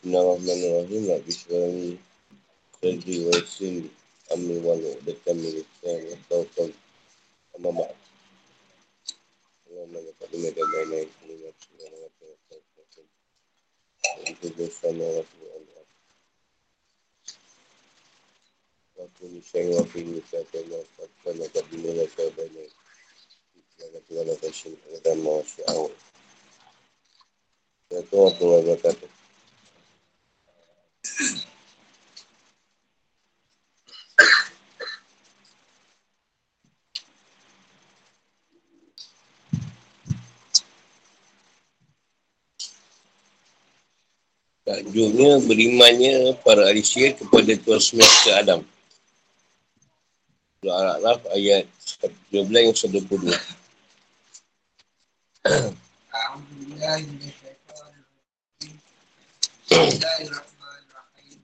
Bismillahirrahmanirrahim. Nak bismillahirrahmanirrahim. Sedri wa isin. Amin walu. Dekan milikkan. Atau dengar dan lain-lain. Mengingat semua orang yang terkata. Itu bersama Rasulullah. Waktu ni saya wakil ni kata Allah. Kata nak dimulai saya banyak. Jangan Tuhan akan syurga dan masyarakat awal. Assalamualaikum warahmatullahi wabarakatuh. Tujuhnya berimannya para ahli syir kepada Tuhan semesta Adam. Surah Al-A'raf ayat 12 yang 22. Alhamdulillah. Bismillahirrahmanirrahim.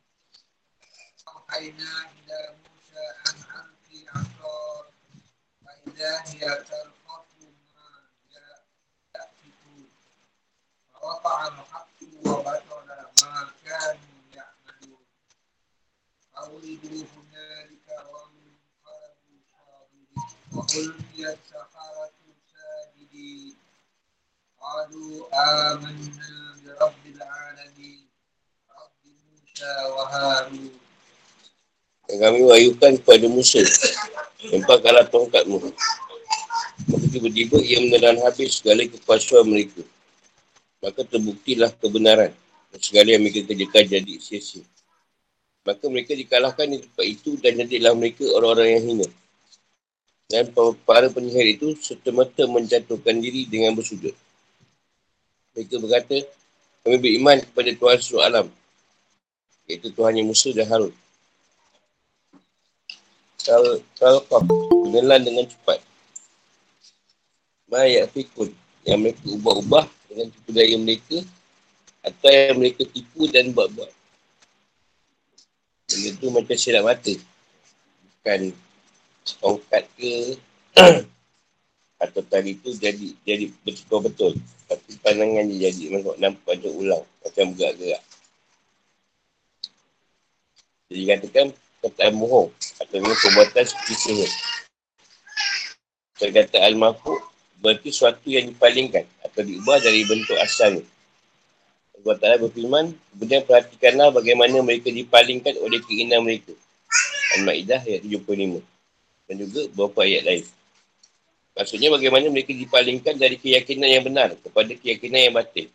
Wa كانوا يعملون فولدوا هنالك وانقلبوا صاغرين وألقي السحرة ساجدين قالوا آمنا برب العالمين yang kami wayukan kepada Musa Lempahkanlah tongkatmu Maka tiba-tiba ia menelan habis segala kekuasaan mereka Maka terbuktilah kebenaran Dan segala yang mereka kerjakan jadi sia-sia Maka mereka dikalahkan di tempat itu Dan jadilah mereka orang-orang yang hina Dan para penyihir itu Serta-merta menjatuhkan diri dengan bersujud Mereka berkata Kami beriman kepada Tuhan Seluruh Alam Iaitu Tuhan yang Musa dan Harun. Kalau menelan dengan cepat. Maya fikun yang mereka ubah-ubah dengan tipu daya mereka atau yang mereka tipu dan buat-buat. Benda tu macam silap mata. Bukan tongkat ke atau tadi tu jadi jadi betul-betul. Tapi pandangan dia jadi nampak macam ulang. Macam bergerak-gerak. Jadi katakan perkataan bohong atau dengan perbuatan seperti sihir. Perkataan al-mahfud berarti sesuatu yang dipalingkan atau diubah dari bentuk asalnya. Ta'ala berfirman, kemudian perhatikanlah bagaimana mereka dipalingkan oleh keinginan mereka. Al-Ma'idah ayat 75. Dan juga beberapa ayat lain. Maksudnya bagaimana mereka dipalingkan dari keyakinan yang benar kepada keyakinan yang batin.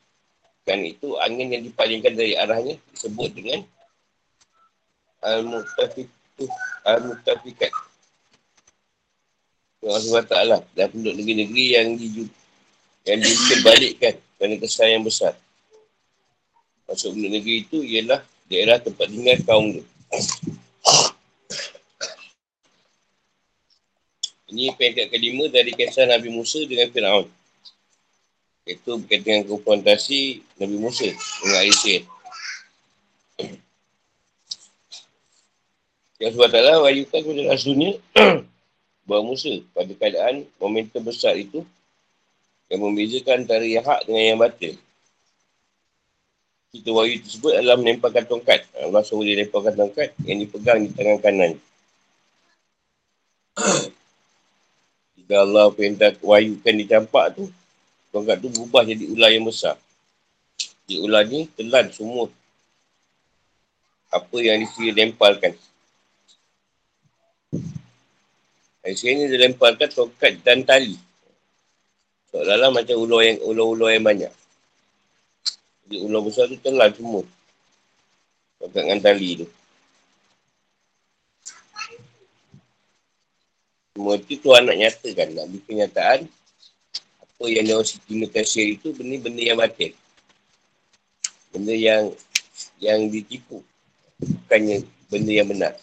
Kan itu angin yang dipalingkan dari arahnya disebut dengan Al-Muqtafiqah Al-Muqtafiqat Allah SWT dan penduduk negeri-negeri yang di yang dikebalikkan kerana kesan yang besar. Masuk penduduk negeri itu ialah daerah tempat tinggal kaum tu. Ini peringkat kelima dari kisah Nabi Musa dengan Fir'aun. Itu berkaitan dengan konfrontasi Nabi Musa dengan Aisyah. Yang sebab taklah wahyukan kepada Rasulnya bahawa Musa pada keadaan momentum besar itu yang membezakan antara yang hak dengan yang batil. Kita wahyu tersebut adalah menempelkan tongkat. Allah suruh dia lemparkan tongkat yang dipegang di tangan kanan. Jika Allah perintah wahyukan dicampak tu, tongkat tu berubah jadi ular yang besar. Di ular ni telan semua apa yang dilemparkan. Dari sini dia lemparkan tongkat dan tali. Seolah-olah macam ular yang ular-ular yang banyak. Jadi ular besar tu telan semua. Tongkat dengan tali tu. Semua tu Tuhan nak nyatakan. Nak beri kenyataan. Apa yang dia orang gunakan sihir itu benda-benda yang batin. Benda yang yang ditipu. Bukannya benda yang benar.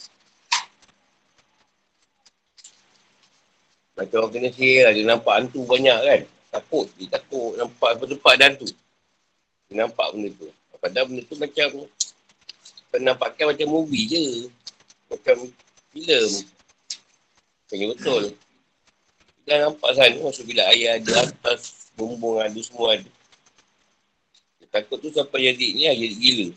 Macam orang kena sihir lah. Dia nampak hantu banyak kan. Takut. Dia takut nampak tempat-tempat ada hantu. Nampak benda tu. Padahal benda tu macam penampakan macam movie je. Macam filem. Macam betul. Dia nampak sana. Maksud bila ayah ada atas bumbung ada semua ada. Dia takut tu sampai jadi ni lah. Jadi gila.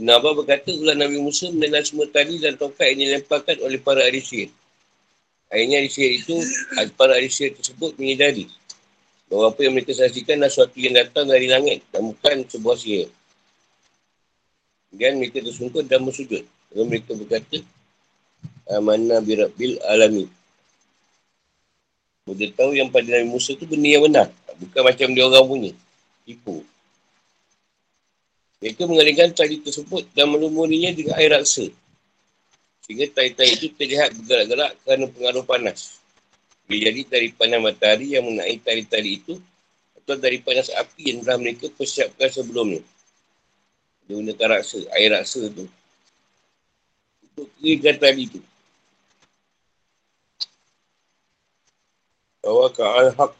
Abbas berkata, ulah Nabi Musa menelan semua tali dan tongkat yang dilemparkan oleh para ahli sihir. Akhirnya ahli sihir itu, para ahli sihir tersebut menyedari bahawa apa yang mereka saksikan adalah sesuatu yang datang dari langit dan bukan sebuah sihir. Dan mereka tersungkur dan bersujud. Lalu mereka berkata, Amanah birabbil alami. Mereka tahu yang pada Nabi Musa tu benda yang benar. Bukan macam dia orang punya. Tipu. Mereka mengalihkan tali tersebut dan melumurinya dengan air raksa. Sehingga tali-tali itu terlihat bergerak-gerak kerana pengaruh panas. Jadi dari panas matahari yang menaik tali-tali itu atau dari panas api yang telah mereka persiapkan sebelumnya. Dia gunakan raksa, air raksa tu. Untuk keringkan tali itu. Bahawa ka'al haq.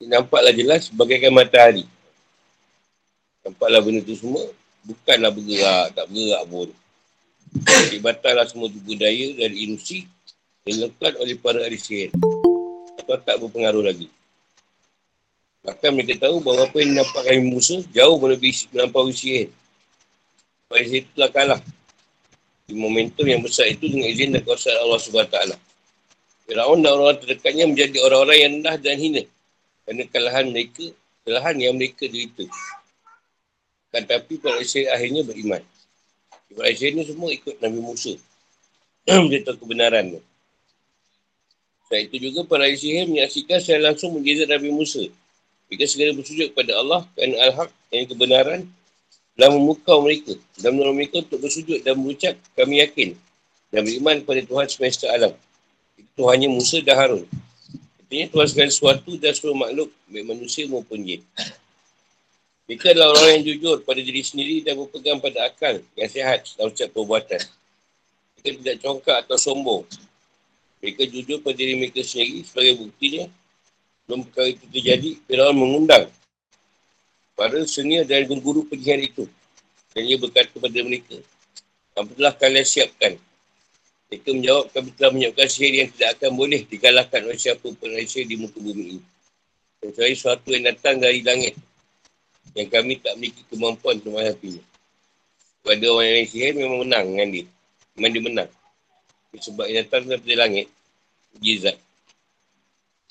Nampaklah jelas bagaikan matahari. Nampaklah benda tu semua bukanlah bergerak, tak bergerak pun. Jadi batallah semua budaya dari ilusi yang dilakukan oleh para ahli sihir. Atau tak berpengaruh lagi. Bahkan mereka tahu bahawa apa yang nampak kami Musa jauh melebihi melampaui sihir. Sebab sihir itu telah kalah. Di momentum yang besar itu dengan izin dan kuasa Allah SWT. Fir'aun dan orang terdekatnya menjadi orang-orang yang rendah dan hina. Kerana kelahan mereka, kelahan yang mereka derita. Kan tapi para Israel akhirnya beriman. Para Israel ni semua ikut Nabi Musa. Dia tahu kebenaran tu. Selain itu juga para Israel menyaksikan secara langsung menjadi Nabi Musa. Mereka segera bersujud kepada Allah kerana Al-Haq yang kebenaran dalam memukau mereka. Dan menolong mereka untuk bersujud dan berucap kami yakin dan beriman kepada Tuhan semesta alam. Itu Tuhannya Musa dan Harun. Artinya Tuhan segala sesuatu dan seluruh makhluk baik manusia maupun jin. Mereka adalah orang yang jujur pada diri sendiri dan berpegang pada akal yang sehat dalam setiap perbuatan. Mereka tidak congkak atau sombong. Mereka jujur pada diri mereka sendiri sebagai buktinya. Belum perkara itu terjadi, Firaun mengundang para senior dan guru-guru itu. Dan ia berkata kepada mereka, apa telah kalian siapkan? Mereka menjawab, kami telah menyiapkan sihir yang tidak akan boleh dikalahkan oleh siapa pun di muka bumi ini. Kecuali sesuatu yang datang dari langit yang kami tak memiliki kemampuan untuk menghadapinya. Pada orang yang sihir memang menang dengan dia. Memang dia menang. Sebab dia datang dari langit. Jizat.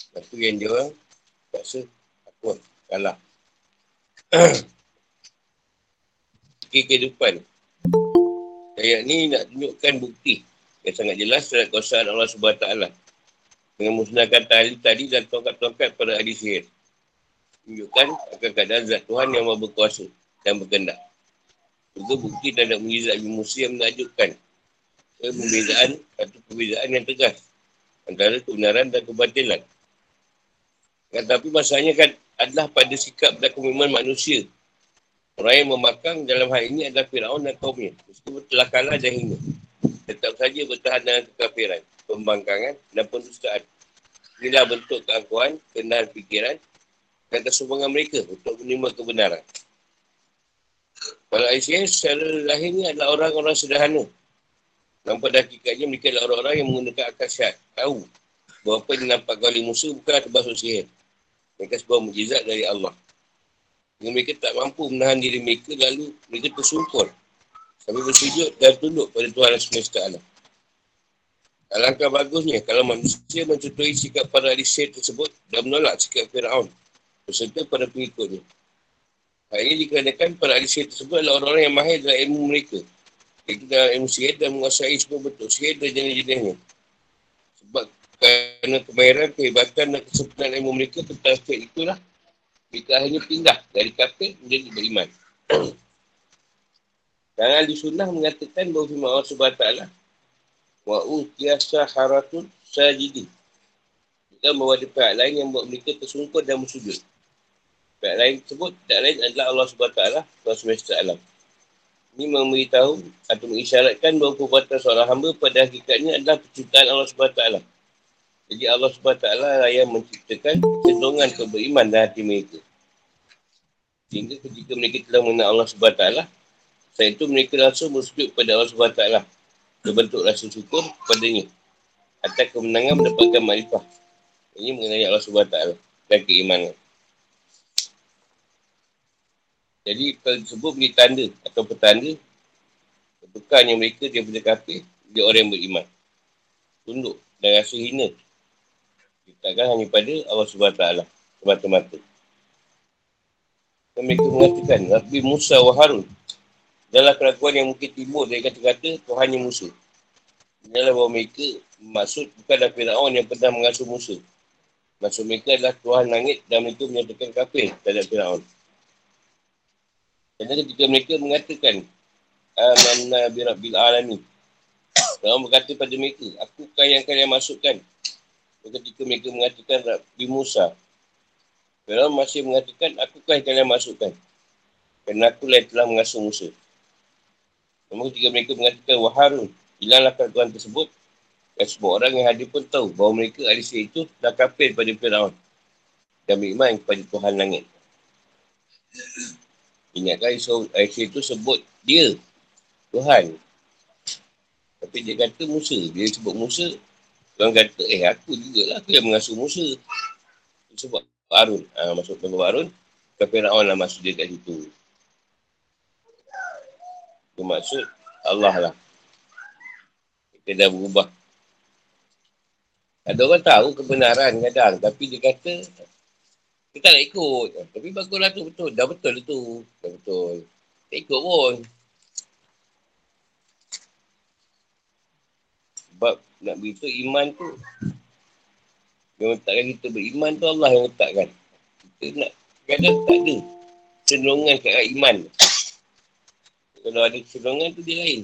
Lepas tu yang dia orang rasa apa? Kalah. Sikit kehidupan. Ayat ni nak tunjukkan bukti yang sangat jelas terhadap kuasaan Allah SWT dengan musnahkan tali-tali dan tongkat-tongkat pada ahli sihir tunjukkan akan keadaan zat Tuhan yang berkuasa dan berkendak. Juga bukti terhadap mujizat Nabi Musa yang menakjubkan. Perbezaan atau perbezaan yang tegas antara kebenaran dan kebatilan. Kan, tapi masanya kan adalah pada sikap dan komitmen manusia. Orang yang memakang dalam hal ini adalah Fir'aun dan kaumnya. Meskipun telah kalah dan hina. Tetap saja bertahan dengan kekafiran, pembangkangan dan pendustaan. Inilah bentuk keangkuhan, kenahan fikiran dan kesombongan mereka untuk menerima kebenaran. Para Aisyah secara lahirnya adalah orang-orang sederhana. Nampak pada hakikatnya mereka adalah orang-orang yang menggunakan akal syat. Tahu bahawa apa yang nampak kali musuh bukanlah terbasuh sihir. Mereka sebuah mujizat dari Allah. Yang mereka tak mampu menahan diri mereka lalu mereka tersungkur. Sambil bersujud dan tunduk pada Tuhan semesta alam. Alangkah bagusnya kalau manusia mencontohi sikap para alisir tersebut dan menolak sikap Fir'aun beserta pada pengikutnya. Hal ini dikarenakan para sihir tersebut adalah orang-orang yang mahir dalam ilmu mereka. Mereka dalam ilmu sihir dan menguasai semua bentuk sihir dan jenis-jenisnya. Sebab kerana kemahiran, kehebatan dan kesempurnaan ilmu mereka tentang sihir itulah mereka akhirnya pindah dari kafir menjadi beriman. dan ahli sunnah mengatakan bahawa firman Allah SWT wa utiyasa haratun sajidin. Dan bahawa ada pihak lain yang buat mereka tersungkur dan bersujud. Pihak lain tersebut, pihak lain adalah Allah SWT, Allah semesta alam. Ini memberitahu atau mengisyaratkan bahawa perbuatan seorang hamba pada hakikatnya adalah penciptaan Allah SWT. Jadi Allah SWT lah yang menciptakan cenderungan keberiman dalam hati mereka. Sehingga ketika mereka telah mengenal Allah SWT, saat itu mereka langsung bersujud kepada Allah SWT. Berbentuk rasa syukur kepadanya. Atas kemenangan mendapatkan makrifah. Ini mengenai Allah SWT dan keimanan. Jadi disebut beri tanda atau petanda, bukannya mereka dia kafir, dia orang yang beriman. Tunduk dan rasa hina. Takkan hanya pada Allah SWT semata-mata. Dan mereka mengatakan, Nabi Musa wa Harun. Dalam keraguan yang mungkin timbul dari kata-kata Tuhan yang Musa. Inilah bahawa mereka maksud bukanlah Fir'aun yang pernah mengasuh Musa. Maksud mereka adalah Tuhan langit dan mereka menyatakan kafir terhadap Fir'aun. Kerana ketika mereka mengatakan Amanna birabbil alami. Fir'aun berkata pada mereka, aku yang kalian masukkan. Ketika mereka mengatakan Rabbi Musa. Fir'aun masih mengatakan, aku yang kalian masukkan. Kerana aku yang telah mengasuh Musa. Namun ketika mereka mengatakan Waharun, hilanglah Tuhan tersebut, dan semua orang yang hadir pun tahu bahawa mereka ahli sihir itu dah kafir pada Fir'aun dan beriman kepada Tuhan langit. Ingatkan sihir itu sebut dia, Tuhan. Tapi dia kata Musa. Dia sebut Musa. Tuhan kata, eh aku juga lah. Aku yang mengasuh Musa. Dia sebut Harun. Ha, masuk ke Harun. Ke Fir'aun lah masuk dia kat situ. Itu maksud Allah lah. Kita dah berubah. Ada orang tahu kebenaran kadang. Tapi dia kata, kita nak ikut. Tapi baguslah tu betul. Dah betul tu. Dah betul. Tak ikut pun. Sebab nak beritahu iman tu, yang letakkan kita beriman tu Allah yang letakkan. Kita nak, kadang tak ada cenderungan arah iman. Kalau ada cenderungan tu dia lain.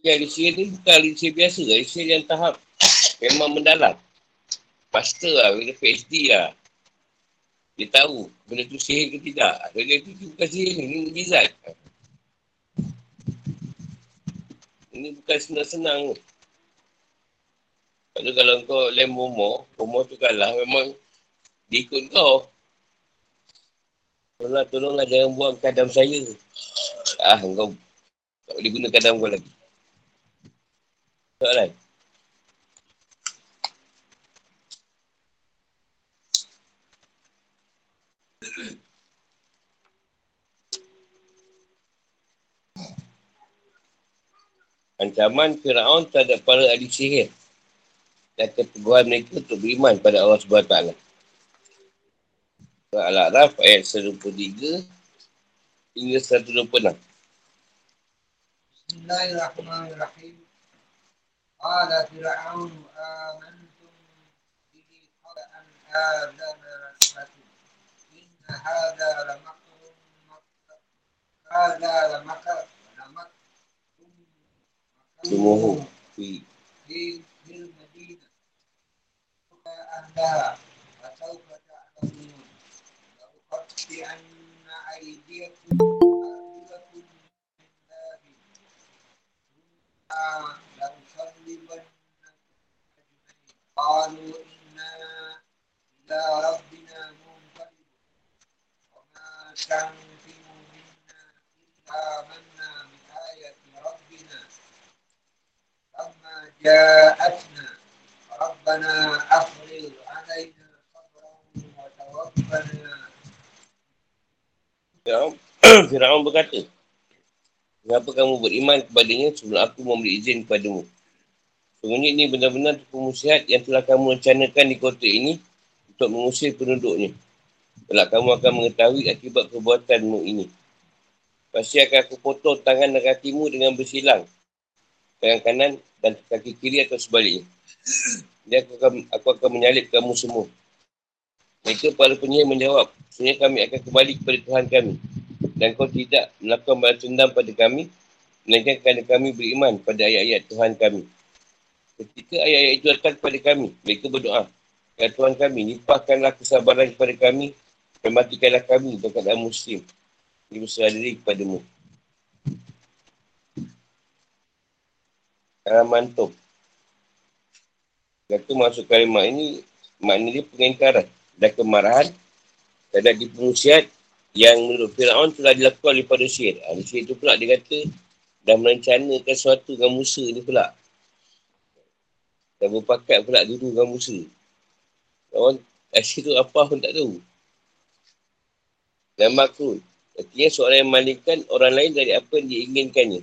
Yang risih ni bukan risih biasa. Risih yang tahap memang mendalam. Pastor lah, benda PhD lah. Dia tahu benda tu sihir ke tidak. Dia tu bukan sihir ni, ini mujizat. Ini bukan senang-senang. Kalau kalau kau lem bomo, bomo tu kalah memang dia ikut kau. Tolonglah, tolonglah jangan buang kadam saya. Ah, kau tak boleh guna kadang kau lagi. Soalan. Ancaman Fir'aun terhadap para ahli sihir dan keteguhan mereka untuk beriman pada Allah SWT. Al-A'raf ayat 123 hingga 126. Bismillahirrahmanirrahim. Qala Fir'aun amantum bihi qala an هذا لمكر هذا لمكر لمكر Tumuhu fi في في المدينة أهلها فسوف تعلمون لأقطعن أيديكم وأرجلكم من خلاف ثم لأصلبنكم أجمعين قالوا إنا إلى ربنا منقلبون وما تنقم منا إلا منا بآية ربنا لما جاءتنا ربنا أفرغ علينا صبرا وتوفنا Fir'aun. Fir'aun berkata, Kenapa kamu beriman kepadanya sebelum aku memberi izin kepadamu? Sungguhnya ini benar-benar tipu musyihat yang telah kamu rencanakan di kota ini untuk mengusir penduduknya. Kalau kamu akan mengetahui akibat perbuatanmu ini. Pasti akan aku potong tangan dan kakimu dengan bersilang. Tangan kanan dan kaki kiri atau sebaliknya. Dan aku akan, aku akan menyalip kamu semua. Mereka para penyihir menjawab, sebenarnya kami akan kembali kepada Tuhan kami. Dan kau tidak melakukan balas dendam pada kami, melainkan kerana kami beriman pada ayat-ayat Tuhan kami. Ketika ayat-ayat itu datang kepada kami, mereka berdoa, Ya Tuhan kami, limpahkanlah kesabaran kepada kami dan matikanlah kami dalam muslim. Ini berserah diri kepadamu. Karamantum. Kata masuk kalimat ini, makna dia pengingkaran dan kemarahan terhadap di pengungsian yang menurut Fir'aun telah dilakukan oleh pada Syir. Ha, Syir itu pula dia kata dah merencanakan sesuatu dengan Musa ni pula. Dan berpakat pula dulu dengan Musa. Orang Syir tu apa pun tak tahu. Dan makrun. Artinya seorang yang memalingkan orang lain dari apa yang diinginkannya.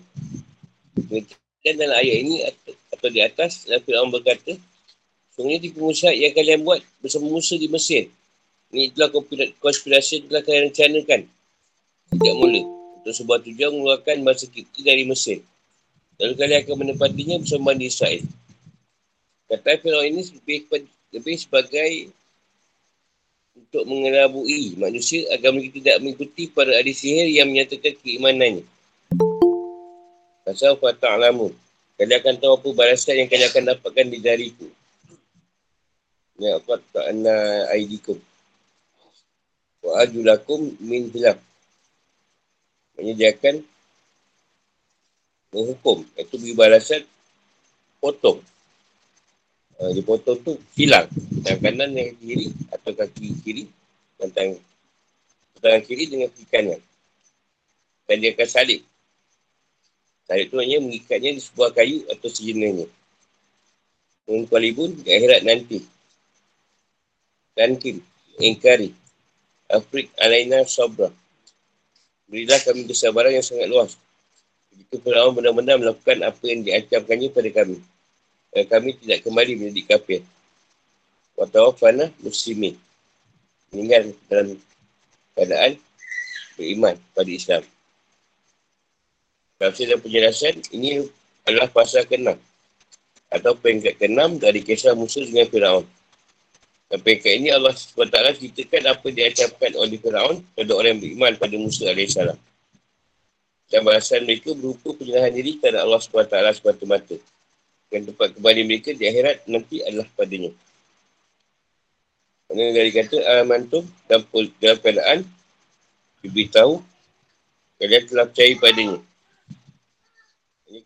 Dan dalam ayat ini atau di atas, Nabi Fir'aun berkata, Sungguhnya tipu musyak yang kalian buat bersama Musa di Mesir. Ini itulah konspirasi yang telah kalian rencanakan. Sejak mula. Untuk sebuah tujuan mengeluarkan masa kita dari Mesir. Lalu kalian akan menempatinya bersama di Israel. Kata Fir'aun ini lebih, lebih sebagai untuk mengelabui manusia agar mereka tidak mengikuti para ahli sihir yang menyatakan keimanannya. Pasal fata'alamun. Kalian akan tahu apa balasan yang kalian akan dapatkan di dariku. Ya, apa ta'ana aidikum. Wa ajulakum min hilaf. Maksudnya dia akan menghukum. Itu beri balasan potong. Uh, dia potong tu hilang. Tangan kanan dengan kiri atau kaki kiri. Dan tangan, tangan kiri dengan kaki kanan. Dan dia akan salib. Salib tu hanya mengikatnya di sebuah kayu atau sejenisnya. Mengkualibun di akhirat nanti dan kim ingkari afrik alaina sabra berilah kami kesabaran yang sangat luas jika Fir'aun benar-benar melakukan apa yang diancamkannya pada kami dan kami tidak kembali menjadi kafir watawafana muslimin meninggal dalam keadaan beriman pada Islam Tafsir dan penjelasan ini adalah pasal ke-6 atau peringkat ke-6 dari kisah Musa dengan Fir'aun. Sampai ke ini Allah SWT ceritakan apa dia diacapkan oleh Fir'aun pada orang yang beriman pada Musa AS. Dan balasan mereka berupa penyerahan diri kepada Allah SWT semata-mata. Dan tempat kembali mereka di akhirat nanti adalah padanya. Kerana dari kata Amantum dan dalam keadaan diberitahu kalian telah percaya padanya. Ini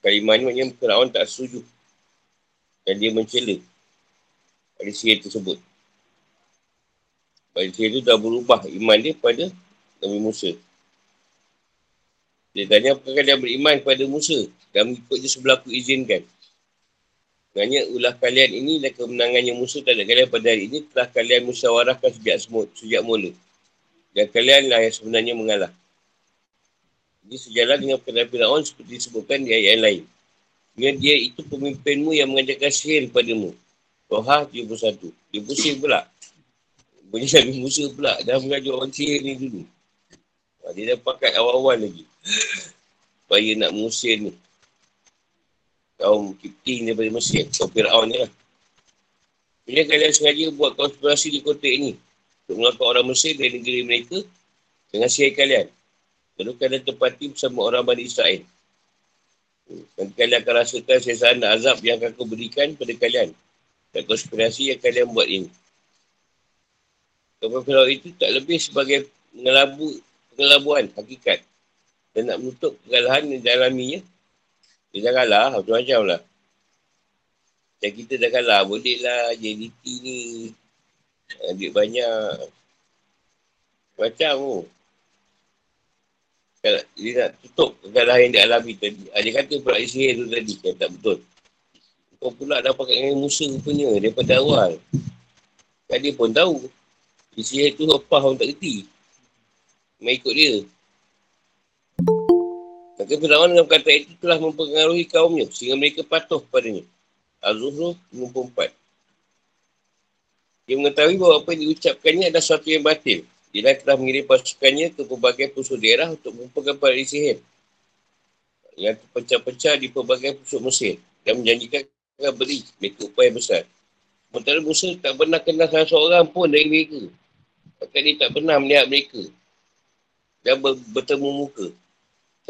kalimah ni maknanya Fir'aun tak setuju. Dan dia mencela pada sihir tersebut. Pada sihir itu dah berubah iman dia pada Nabi Musa. Dia tanya apakah dia beriman kepada Musa dan mengikut je sebelah aku izinkan. Sebenarnya ulah kalian ini dan kemenangannya Musa terhadap kalian pada hari ini telah kalian musyawarahkan sejak semut, sejak mula. Dan kalian lah yang sebenarnya mengalah. Jadi sejalan dengan perkataan Fir'aun seperti disebutkan di ayat lain. Dengan dia itu pemimpinmu yang mengajarkan sihir padamu. Toha 71. Dia pusing pula. Bunyi Nabi Musa pula. Dah mengajar orang sihir ni dulu. Ha, dia dah pakai awal-awal lagi. Supaya nak mengusir ni. Kaum Kipting daripada Mesir. Kaum Fir'aun ni lah. Bila kalian sengaja buat konspirasi di kota ini. Untuk melakukan orang Mesir dari negeri mereka. Dengan sihir kalian. Lalu kalian tempati bersama orang Bani Israel. Nanti kalian akan rasakan sesaan azab yang akan kau berikan pada kalian dan konspirasi yang kalian buat ini. Kapal Fir'aun itu tak lebih sebagai mengelabu, pengelabuan hakikat dan nak menutup kegalahan yang dialaminya. Dia dah kalah, macam-macam lah. Dan kita dah kalah, boleh lah JDT ni. Duit banyak. Macam tu. Oh. Dia nak tutup kegalahan yang dialami tadi. Ah, dia kata pula sihir tu tadi, kan tak betul. Kau pula dah pakai dengan Musa rupanya daripada awal. Kan dia pun tahu. Isi itu apa orang tak kerti. Mereka ikut dia. Maka dengan kata itu telah mempengaruhi kaumnya sehingga mereka patuh padanya. Az-Zuhru 54. Dia mengetahui bahawa apa yang diucapkannya adalah sesuatu yang batil. Dia telah mengirim pasukannya ke pelbagai pusat daerah untuk mengumpulkan para sihir yang terpecah-pecah di pelbagai pusat Mesir dan menjanjikan akan beri mereka upaya besar. Sementara Musa tak pernah kenal salah seorang pun dari mereka. Bahkan dia tak pernah melihat mereka. Dan ber- bertemu muka.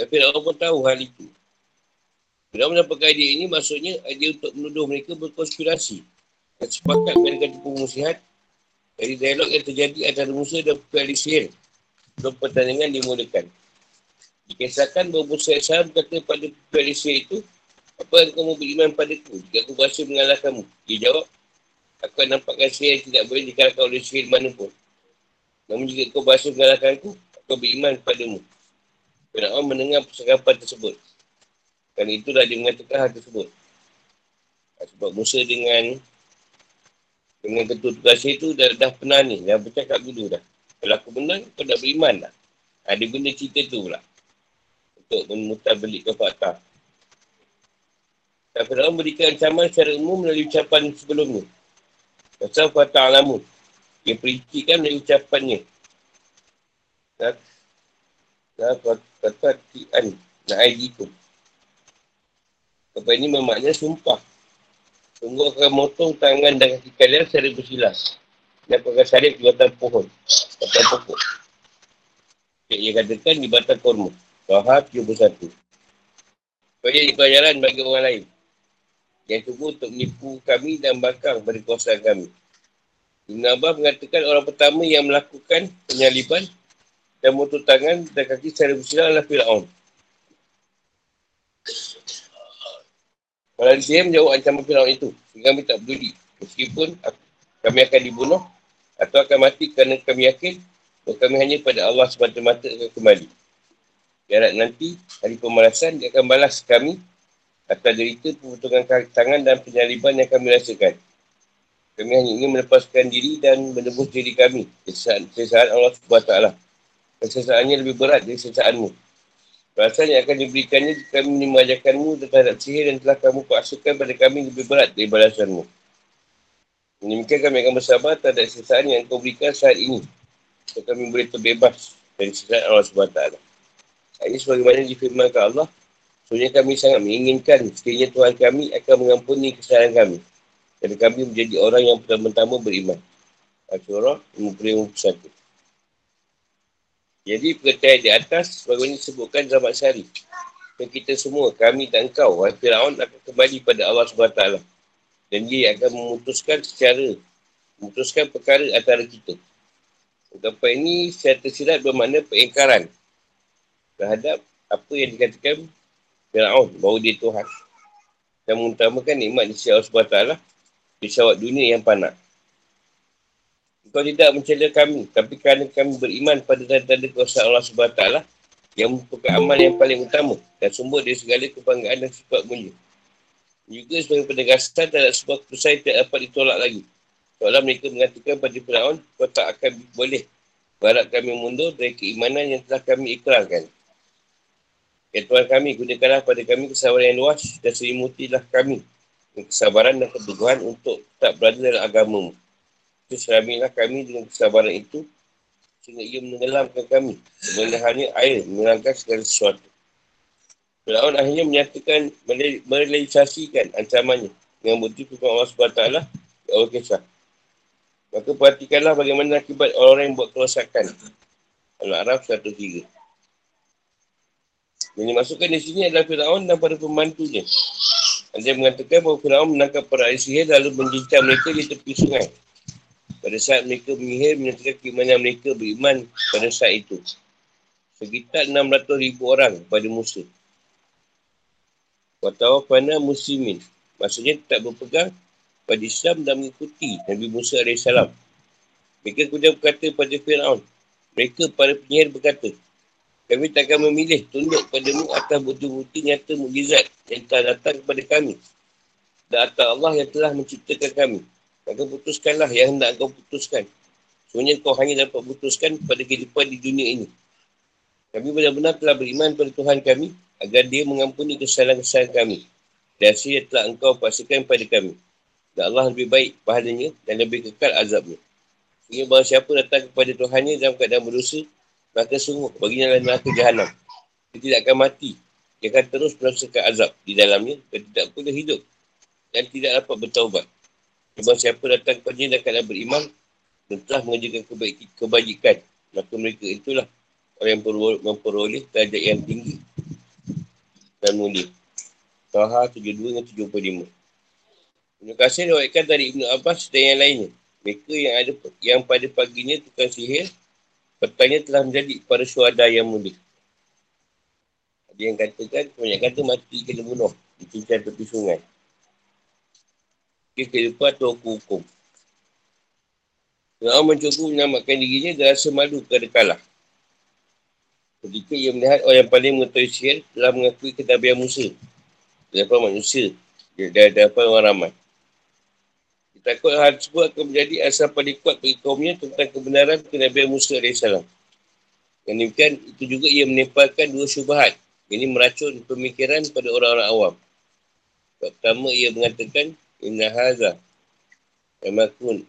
Tapi orang pun tahu hal itu. Bila mendapatkan idea ini, maksudnya idea untuk menuduh mereka berkonspirasi. Dan sepakat mereka tipu musihat dari dialog yang terjadi antara Musa dan Pukul. Sebelum pertandingan dimulakan. Dikisahkan bahawa Musa AS kata pada Pukul itu, apa yang kamu beriman pada ku jika aku berhasil mengalahkanmu? Dia jawab, aku akan nampakkan yang tidak boleh dikalahkan oleh sihir manapun. Namun jika kau berhasil mengalahkan aku, aku beriman padamu. Fir'aun mendengar percakapan tersebut. Kerana itulah dia mengatakan hal tersebut. Sebab Musa dengan dengan ketua tugas itu dah, dah pernah ni, dah bercakap dulu dah. Kalau aku benar, kau tak beriman lah. Ada ha, benda cerita tu pula. Untuk memutar belikkan fakta. Dan Fir'aun berikan ancaman secara umum melalui ucapan sebelum ni. Pasal fakta alamu. Dia pericikan melalui ucapannya. Dan kata tian. Na'ai itu. Apa ini bermakna sumpah. Sungguh akan motong tangan dan kaki kalian secara bersilas. Dan akan salib di batang pohon. Batang pokok. Ia katakan di batang korma. Taha 71. Supaya ini pelajaran bagi orang lain. Yang cuba untuk menipu kami dan bakar pada kuasa kami. Ibn Abbas mengatakan orang pertama yang melakukan penyaliban dan motong tangan dan kaki secara bersilas adalah Fir'aun. Kalau dia menjawab ancaman Fir'aun itu, kami tak peduli. Meskipun kami akan dibunuh atau akan mati kerana kami yakin bahawa kami hanya pada Allah semata-mata akan kembali. Jarak nanti, hari pemalasan, dia akan balas kami atas derita pemotongan tangan dan penyaliban yang kami rasakan. Kami hanya ingin melepaskan diri dan menebus diri kami. Kesesaan Allah SWT. Kesesaannya lebih berat dari sesaanmu. Perasaan yang akan diberikannya jika kami mengajarkanmu terhadap sihir dan telah kamu kuasakan pada kami lebih berat dari balasanmu. Demikian kami akan bersabar terhadap sisaan yang kau berikan saat ini. So kami boleh terbebas dari sisaan Allah SWT. Ini sebagaimana difirmankan Allah. Sebenarnya kami sangat menginginkan sekiranya Tuhan kami akan mengampuni kesalahan kami. Dan kami menjadi orang yang pertama-tama beriman. Al-Surah 51. Jadi perkataan di atas bagaimana disebutkan zaman syari. Dan kita semua, kami dan engkau, Wahai Fir'aun akan kembali pada Allah SWT. Dan dia akan memutuskan secara, memutuskan perkara antara kita. Ungkapan ini secara tersirat bermakna pengingkaran terhadap apa yang dikatakan Fir'aun, bahawa dia Tuhan. Dan mengutamakan nikmat di sisi Allah SWT di syawat dunia yang panak. Kau tidak mencela kami, tapi kerana kami beriman pada tanda-tanda kuasa Allah SWT yang merupakan amal yang paling utama dan sumber dari segala kebanggaan dan sifat mulia. Juga sebagai penegasan terhadap sebuah keputusan yang tidak dapat ditolak lagi. Soalan mereka mengatakan pada Fir'aun, kau tak akan boleh berharap kami mundur dari keimanan yang telah kami ikrarkan. Ya Tuhan kami, gunakanlah pada kami kesabaran yang luas dan selimutilah kami kesabaran dan keteguhan untuk tak berada dalam agamamu. Keselamilah kami dengan kesabaran itu sehingga ia menenggelamkan kami. Sebenarnya air mengelangkan segala sesuatu. Fir'aun akhirnya menyatakan, merealisasikan ancamannya dengan bukti firman Allah SWT di awal kisah. Maka perhatikanlah bagaimana akibat orang-orang yang buat kerosakan. Al-Araf 103. Yang dimasukkan di sini adalah Fir'aun dan para pembantunya. Dia mengatakan bahawa Fir'aun menangkap para sihir lalu menjincang mereka di tepi sungai. Pada saat mereka menyihir menyatakan keimanan mereka beriman pada saat itu. Sekitar 600 ribu orang pada Musa. Watawafana muslimin. Maksudnya tak berpegang pada Islam dan mengikuti Nabi Musa AS. Mereka kemudian berkata pada Fir'aun. Mereka para penyihir berkata, kami takkan memilih tunduk padamu atas bukti-bukti nyata mujizat yang telah datang kepada kami. Dan atas Allah yang telah menciptakan kami. Maka putuskanlah yang hendak kau putuskan. Sebenarnya kau hanya dapat putuskan pada kehidupan di dunia ini. Kami benar-benar telah beriman pada Tuhan kami agar dia mengampuni kesalahan-kesalahan kami. Dan hasil telah engkau pastikan pada kami. Dan Allah lebih baik pahalanya dan lebih kekal azabnya. Sehingga bahawa siapa datang kepada Tuhannya dalam keadaan berdosa, maka sungguh baginya adalah neraka jahanam. Dia tidak akan mati. Dia akan terus merasakan azab di dalamnya dan tidak boleh hidup dan tidak dapat bertaubat. Sebab siapa datang kepada dan keadaan beriman dan telah mengerjakan kebajikan, maka mereka itulah orang yang memperoleh derajat yang tinggi dan mulia. Taha 72 dan 75. Terima kasih diwakilkan dari Ibn Abbas dan yang lainnya. Mereka yang ada yang pada paginya tukang sihir, petanya telah menjadi para syuhada yang mulia. Ada yang katakan, banyak kata mati kena bunuh di cincang tepi sungai kehidupan atau hukum-hukum. Fir'aun mencuba menyelamatkan dirinya dan rasa malu kerana kalah. Ketika ia melihat orang yang paling mengetahui sihir telah mengakui ketabian Musa. Dari manusia. Dari hadapan orang ramai. Takut hal tersebut akan menjadi asal paling kuat bagi kaumnya tentang kebenaran Nabi Musa AS. Yang demikian, itu juga ia menempelkan dua syubahat. Ini meracun pemikiran pada orang-orang awam. Pertama, ia mengatakan, Inna haza, yamakun.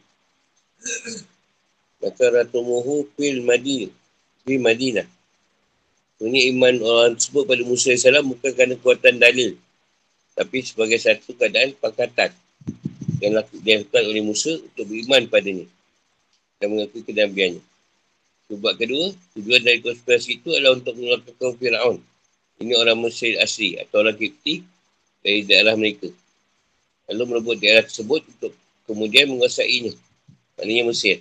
Maka ratumuhu fil madin, di Madinah. Ini iman orang tersebut pada Musa AS bukan kerana kuatan dalil. Tapi sebagai satu keadaan pakatan yang dilakukan oleh Musa untuk beriman padanya dan mengaku kenabiannya. Sebab kedua, tujuan dari konspirasi itu adalah untuk kaum Fir'aun. Ini orang Mesir asli atau orang Kipti dari daerah mereka. Lalu merebut daerah tersebut untuk kemudian menguasainya. Maknanya Mesir.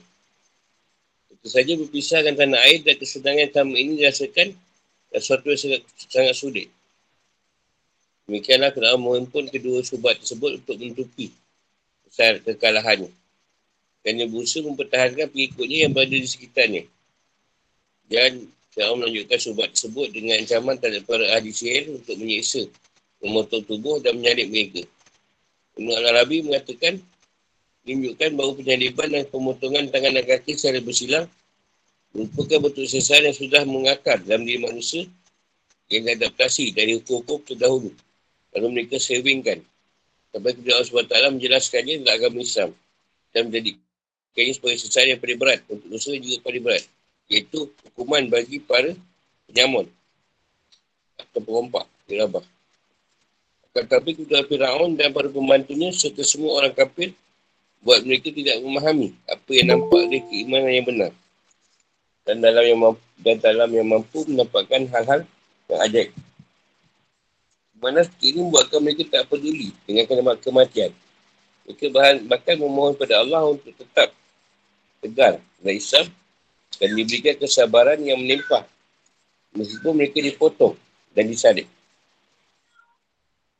Itu saja berpisahkan tanah air dan kesenangan tamu ini dirasakan dan sesuatu yang sangat, sangat sulit. Demikianlah Fir'aun menghimpun kedua subat tersebut untuk menutupi besar kekalahannya. Kerana berusaha mempertahankan pengikutnya yang berada di sekitarnya. Dan Fir'aun menunjukkan subat tersebut dengan ancaman terhadap para ahli sihir untuk menyiksa, memotong tubuh dan menyalip mereka. Menurut Al-Arabi mengatakan, menunjukkan bahawa penyaliban dan pemotongan tangan dan kaki secara bersilang merupakan bentuk sesar yang sudah mengakar dalam diri manusia yang diadaptasi dari hukum-hukum terdahulu. Lalu mereka savingkan Sampai kemudian Allah SWT menjelaskannya dalam agama Islam. Dan menjadi kayaknya sebagai sesuatu yang paling berat. Untuk dosa juga paling berat. Iaitu hukuman bagi para penyamun. Atau perompak. Dirabah. Tetapi kemudian Fir'aun dan para pembantunya serta semua orang kafir buat mereka tidak memahami apa yang nampak dari keimanan yang benar. Dan dalam yang mampu, dan dalam yang mampu menampakkan hal-hal yang ajaib. Mana ini membuatkan mereka tak peduli dengan kematian. Mereka bahan, bahkan memohon pada Allah untuk tetap tegar dan Islam dan diberikan kesabaran yang menimpa meskipun mereka dipotong dan disalib.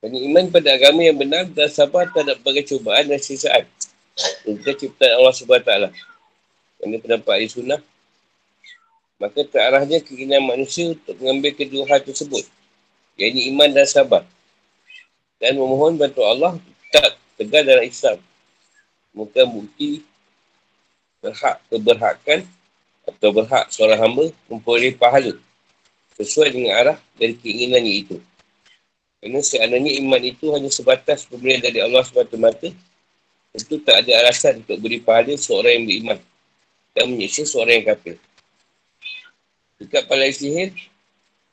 Dan iman pada agama yang benar dan sabar terhadap berbagai cubaan dan sisaan. Untuk ciptaan Allah SWT. Ini pendapat ahli sunnah. Maka terarahnya keinginan manusia untuk mengambil kedua hal tersebut ini iman dan sabar. Dan memohon bantu Allah tak tegar dalam Islam. Bukan bukti berhak keberhakan atau berhak seorang hamba memperoleh pahala sesuai dengan arah dari keinginannya itu. Kerana seandainya iman itu hanya sebatas pemberian dari Allah semata-mata, tentu tak ada alasan untuk beri pahala seorang yang beriman dan menyiksa seorang yang kafir. Dekat palai sihir,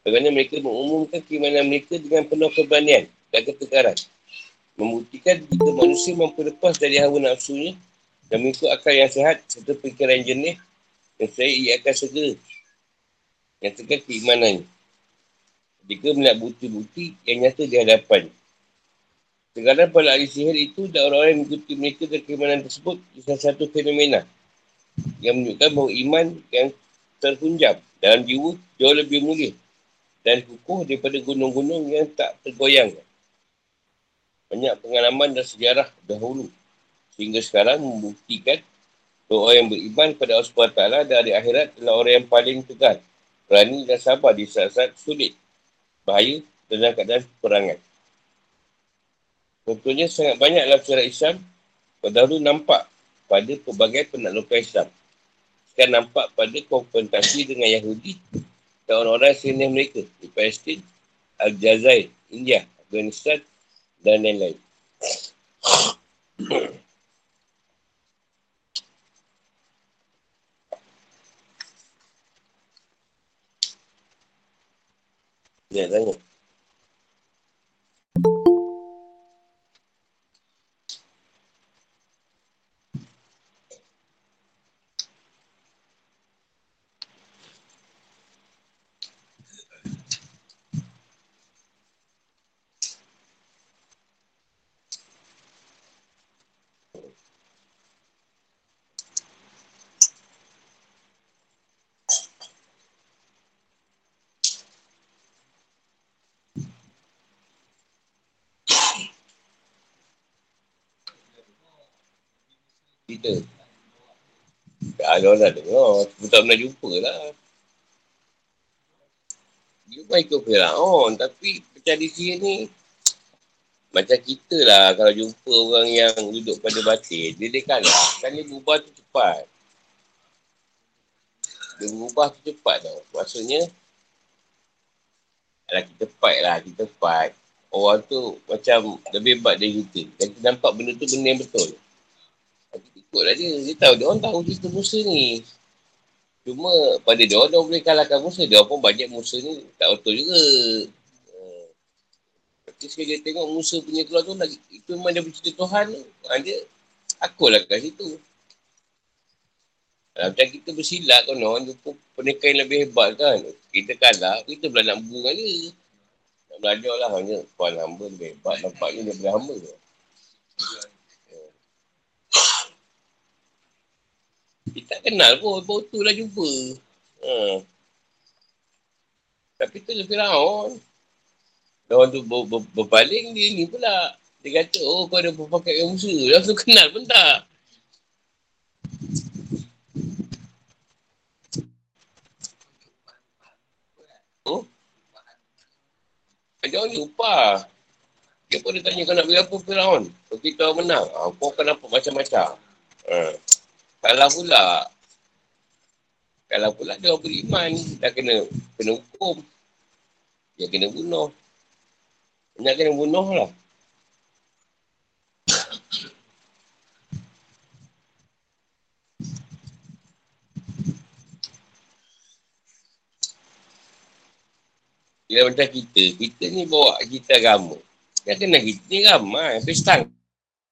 Bagaimana mereka mengumumkan keimanan mereka dengan penuh keberanian dan ketegaran. Membuktikan jika manusia mampu lepas dari hawa nafsunya dan mengikut akal yang sehat serta fikiran jenis dan saya ia akan segera yang tegar keimanannya. Jika melihat bukti-bukti yang nyata di hadapan. Sekarang pada ahli sihir itu dan orang-orang yang mengikuti mereka dan keimanan tersebut salah satu fenomena yang menunjukkan bahawa iman yang terhunjam dalam jiwa jauh lebih mulia dan kukuh daripada gunung-gunung yang tak tergoyang. Banyak pengalaman dan sejarah dahulu sehingga sekarang membuktikan bahawa orang yang beriman pada Allah SWT dari akhirat adalah orang yang paling tegar, berani dan sabar di saat-saat sulit, bahaya dan dalam keadaan perangan. Contohnya sangat banyak dalam sejarah Islam pada dahulu nampak pada pelbagai penaklukan Islam. Sekarang nampak pada konfrontasi dengan Yahudi dan orang-orang sini mereka di Palestin, Aljazair, India, Afghanistan dan lain-lain. Ya, tanya. kita. Tak ada orang dengar. Kita tak pernah jumpa lah. Dia pun ikut Fir'aun. Tapi pecah di sini ni. Macam kita lah kalau jumpa orang yang duduk pada batin, dia dia kalah. Kan dia berubah tu cepat. Dia berubah tu cepat tau. Maksudnya, kalau kita fight lah, kita fight. Orang tu macam lebih hebat dari kita. Dan kita nampak benda tu benda yang betul. Kita ikutlah dia. Dia tahu, dia orang tahu cerita Musa ni. Cuma pada dia orang, dia boleh kalahkan Musa. Dia pun banyak Musa ni tak betul juga. Tapi sekali dia tengok Musa punya keluar tu. Itu memang dia bercerita Tuhan tu. Ha, dia, akulah kat situ. Kalau macam kita bersilap kan, orang jumpa pernikahan yang lebih hebat kan. Kita kalah, kita pula nak berbual dia. Nak belajar lah hanya Tuhan hamba lebih hebat. Nampaknya dia boleh hamba tu. Kita tak kenal pun, baru tu lah jumpa. Ha. Tapi tu lebih Firaun. Orang tu ber, ber, berpaling dia ni pula. Dia kata, oh kau ada berpakai yang Musa. Langsung kenal pun tak. Oh? Ada orang lupa. Dia pun dia tanya kau nak beri apa Firaun. Kalau kita menang, ha, kau akan dapat macam-macam. Ha. Kalau pula, kalau pula dia beriman, dah kena, kena hukum. Dia kena bunuh. Nak kena bunuh lah. Dia macam kita, kita ni bawa kita agama. Yang kena kita ni ramai, pesta.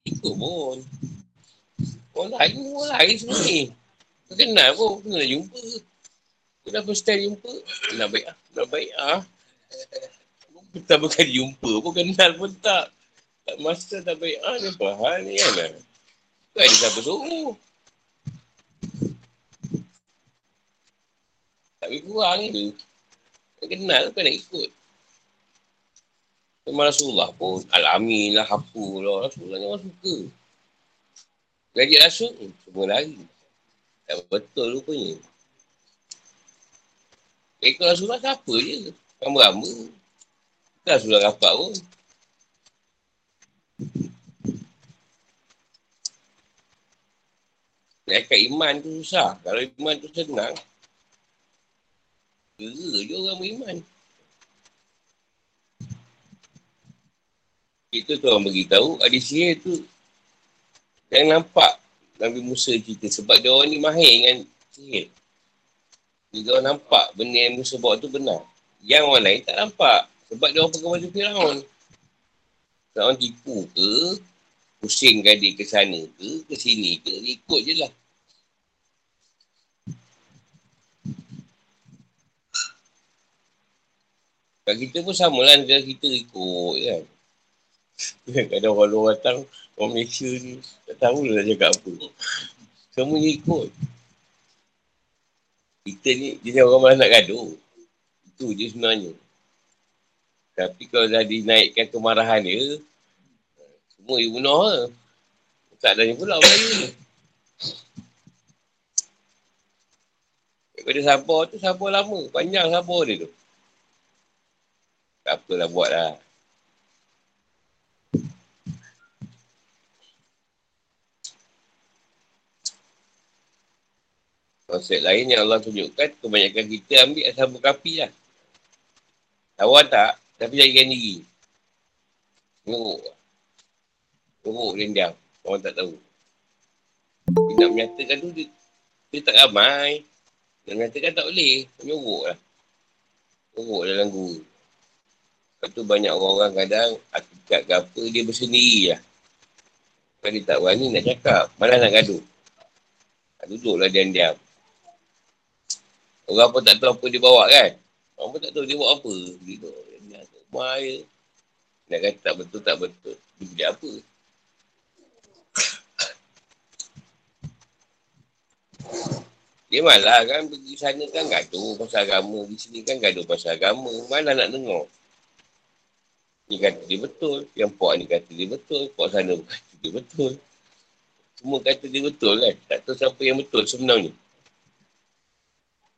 Ikut pun. Orang lain, orang lain semua ni. Kau kenal pun, kena jumpa. Kau dah first time jumpa, nak baik ah, nak baik ah. Pertama kali jumpa pun kenal pun tak. Tak masa tak baik. Ah, ni apa hal ni kan? Kau ada siapa suruh? Tak boleh kurang ke? Tak kenal kau nak ikut. Sama Rasulullah pun alami lah, apa lah. Rasulullah ni orang suka. Gaji rasul, semua lari. Tak betul rupanya. Ikut Rasulullah siapa je? Rama-rama. Dah sudah rapat pun. Nak iman tu susah. Kalau iman tu senang, gera je orang beriman. Kita tu orang beritahu, ada sihir tu yang nampak Nabi Musa cerita sebab dia orang ni mahir dengan sihir. Dia orang nampak benda yang Musa bawa tu benar. Yang orang lain tak nampak. Sebab dia orang pegang baju Firaun. Firaun tipu ke, pusingkan dia ke sana ke, ke sini ke, ikut je lah. Kat kita pun sama lah negara kita ikut kan. Kadang orang datang, orang Malaysia ni, tak tahu lah cakap apa. Semua ikut. Kita ni, jadi orang malah nak gaduh. Itu je sebenarnya. Tapi kalau dah dinaikkan kemarahan dia, semua dia bunuh ke. Tak ada pula Melayu ni. Daripada sabar tu sabar lama. Panjang sabar dia tu. Tak apalah buat lah. Konsep lain yang Allah tunjukkan, kebanyakan kita ambil asal kapi lah. Tahu tak? Tapi jadikan diri. Ngeruk dia diam. Orang tak tahu. Dia nak menyatakan tu, dia, dia tak ramai. Nak menyatakan tak boleh. Ngeruk lah. Ngeruk dalam guru. Lepas tu banyak orang-orang kadang hakikat ke apa, dia bersendiri lah. Kalau dia tak berani nak cakap, malah nak gaduh. Duduklah diam-diam. Orang pun tak tahu apa dia bawa kan. Orang pun tak tahu dia buat apa. Dia tu, rumah je. Nak kata tak betul, tak betul. Dia beli apa? Dia malah kan pergi sana kan gaduh pasal agama. Di sini kan gaduh pasal agama. Mana nak dengar? Ni kata dia betul. Yang puak ni kata dia betul. Puak sana kata dia betul. Semua kata dia betul kan. Tak tahu siapa yang betul sebenarnya.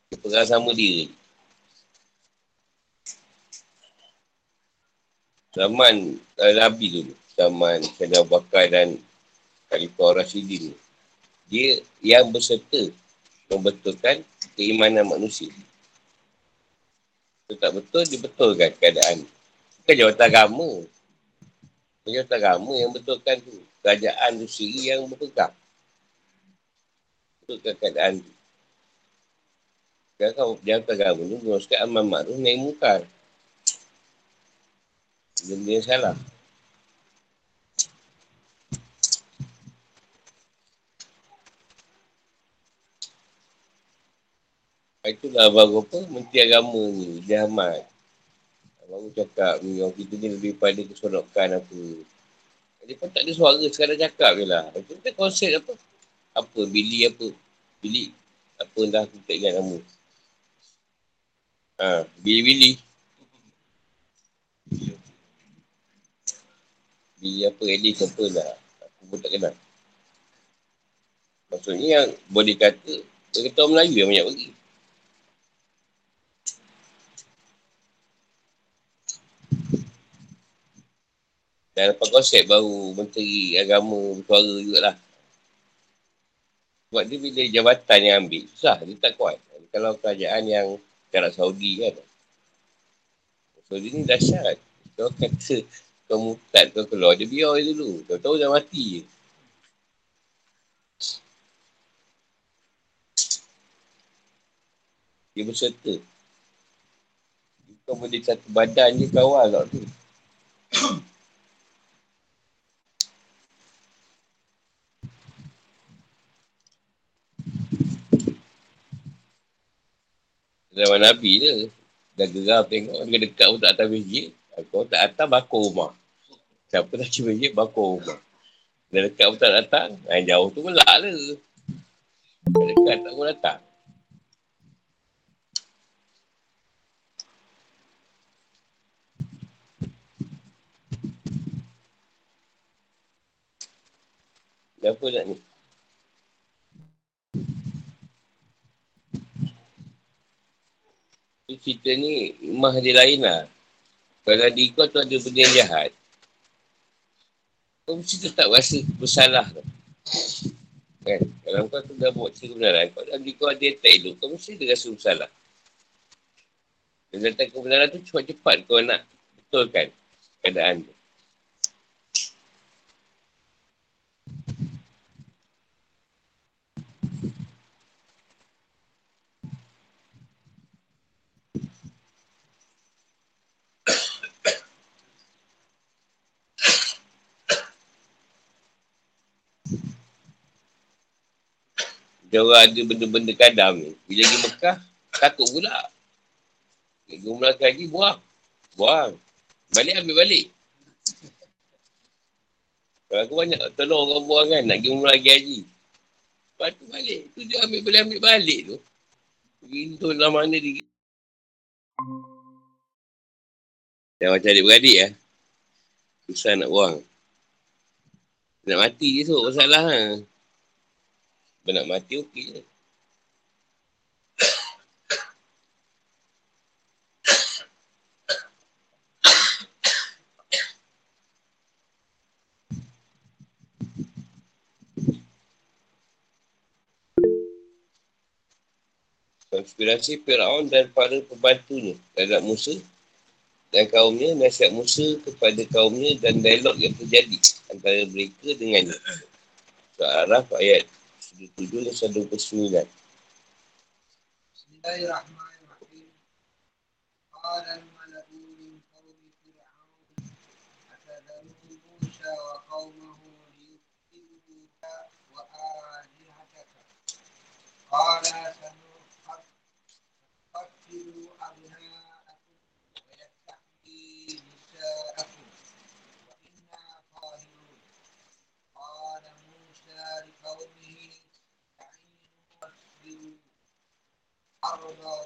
Dia pegang sama dia. Zaman uh, Nabi dulu. Zaman Syedna Bakar dan Khalifah Rasidin. Dia yang berserta membetulkan keimanan manusia. Itu tak betul, dia betulkan keadaan. Bukan jawatan agama. Bukan jawatan agama yang betulkan tu. Kerajaan tu sendiri yang berpegang. Betulkan keadaan tu. Sekarang jawatan agama ni, menurutkan amal makruf naik mukar. Benda yang salah. Itulah baru apa, Menteri Agama ni, dia amat. Baru cakap ni, orang kita ni lebih pada keserokan apa. Dia pun tak ada suara, sekarang cakap je lah. Itu konsep apa? Apa, Billy apa? Billy, apa dah aku tak ingat nama. Ha, Billy Billy. Billy apa, Alice apa lah. Aku pun tak kenal. Maksudnya yang boleh kata, dia kata orang Melayu yang banyak pergi. Dan dapat konsep baru Menteri Agama bersuara jugalah. Sebab dia bila jabatan yang ambil, susah. Dia tak kuat. Kalau kerajaan yang Arab Saudi kan. Saudi ni dahsyat. Kau kata kau mutat kau keluar, dia biar dia dulu. Kau tahu dah mati je. Dia berserta. Kau boleh satu badan je kawal tak tu. Zaman Nabi je. Dah geram tengok dia dekat pun tak atas masjid. Kau tak atas bakul rumah. Siapa tak cuba masjid bakul rumah. Dah dekat pun tak datang. Yang jauh tu melak lah. Dah dekat tak pun datang. Apa nak ni? Cerita ni mah dia lain lah. Kalau di kau tu ada benda yang jahat, kau mesti tetap rasa bersalah tu. Kan? Kalau kau tu dah buat cerita kebenaran, kau dalam kau ada yang tak elok, kau mesti ada rasa bersalah. Dan datang kebenaran tu cepat-cepat kau nak betulkan keadaan tu. Dia orang ada benda-benda kadam ni. Bila pergi Mekah, takut pula. Pergi umrah haji, buang. Buang. Balik ambil balik. Kalau aku banyak tolong orang buang kan, nak pergi umrah lagi haji. Lepas tu balik. Tu dia ambil balik, ambil balik tu. Tu lah mana dia. Dah macam adik-beradik lah. Susah nak buang. Nak mati je tu, masalah lah. Kau nak mati okey je. Konspirasi Fir'aun dan para pembantunya terhadap Musa dan kaumnya, nasihat Musa kepada kaumnya dan dialog yang terjadi antara mereka dengannya. Surah Araf ayat 27 dan 29. Bismillahirrahmanirrahim. Qala sanuqatilu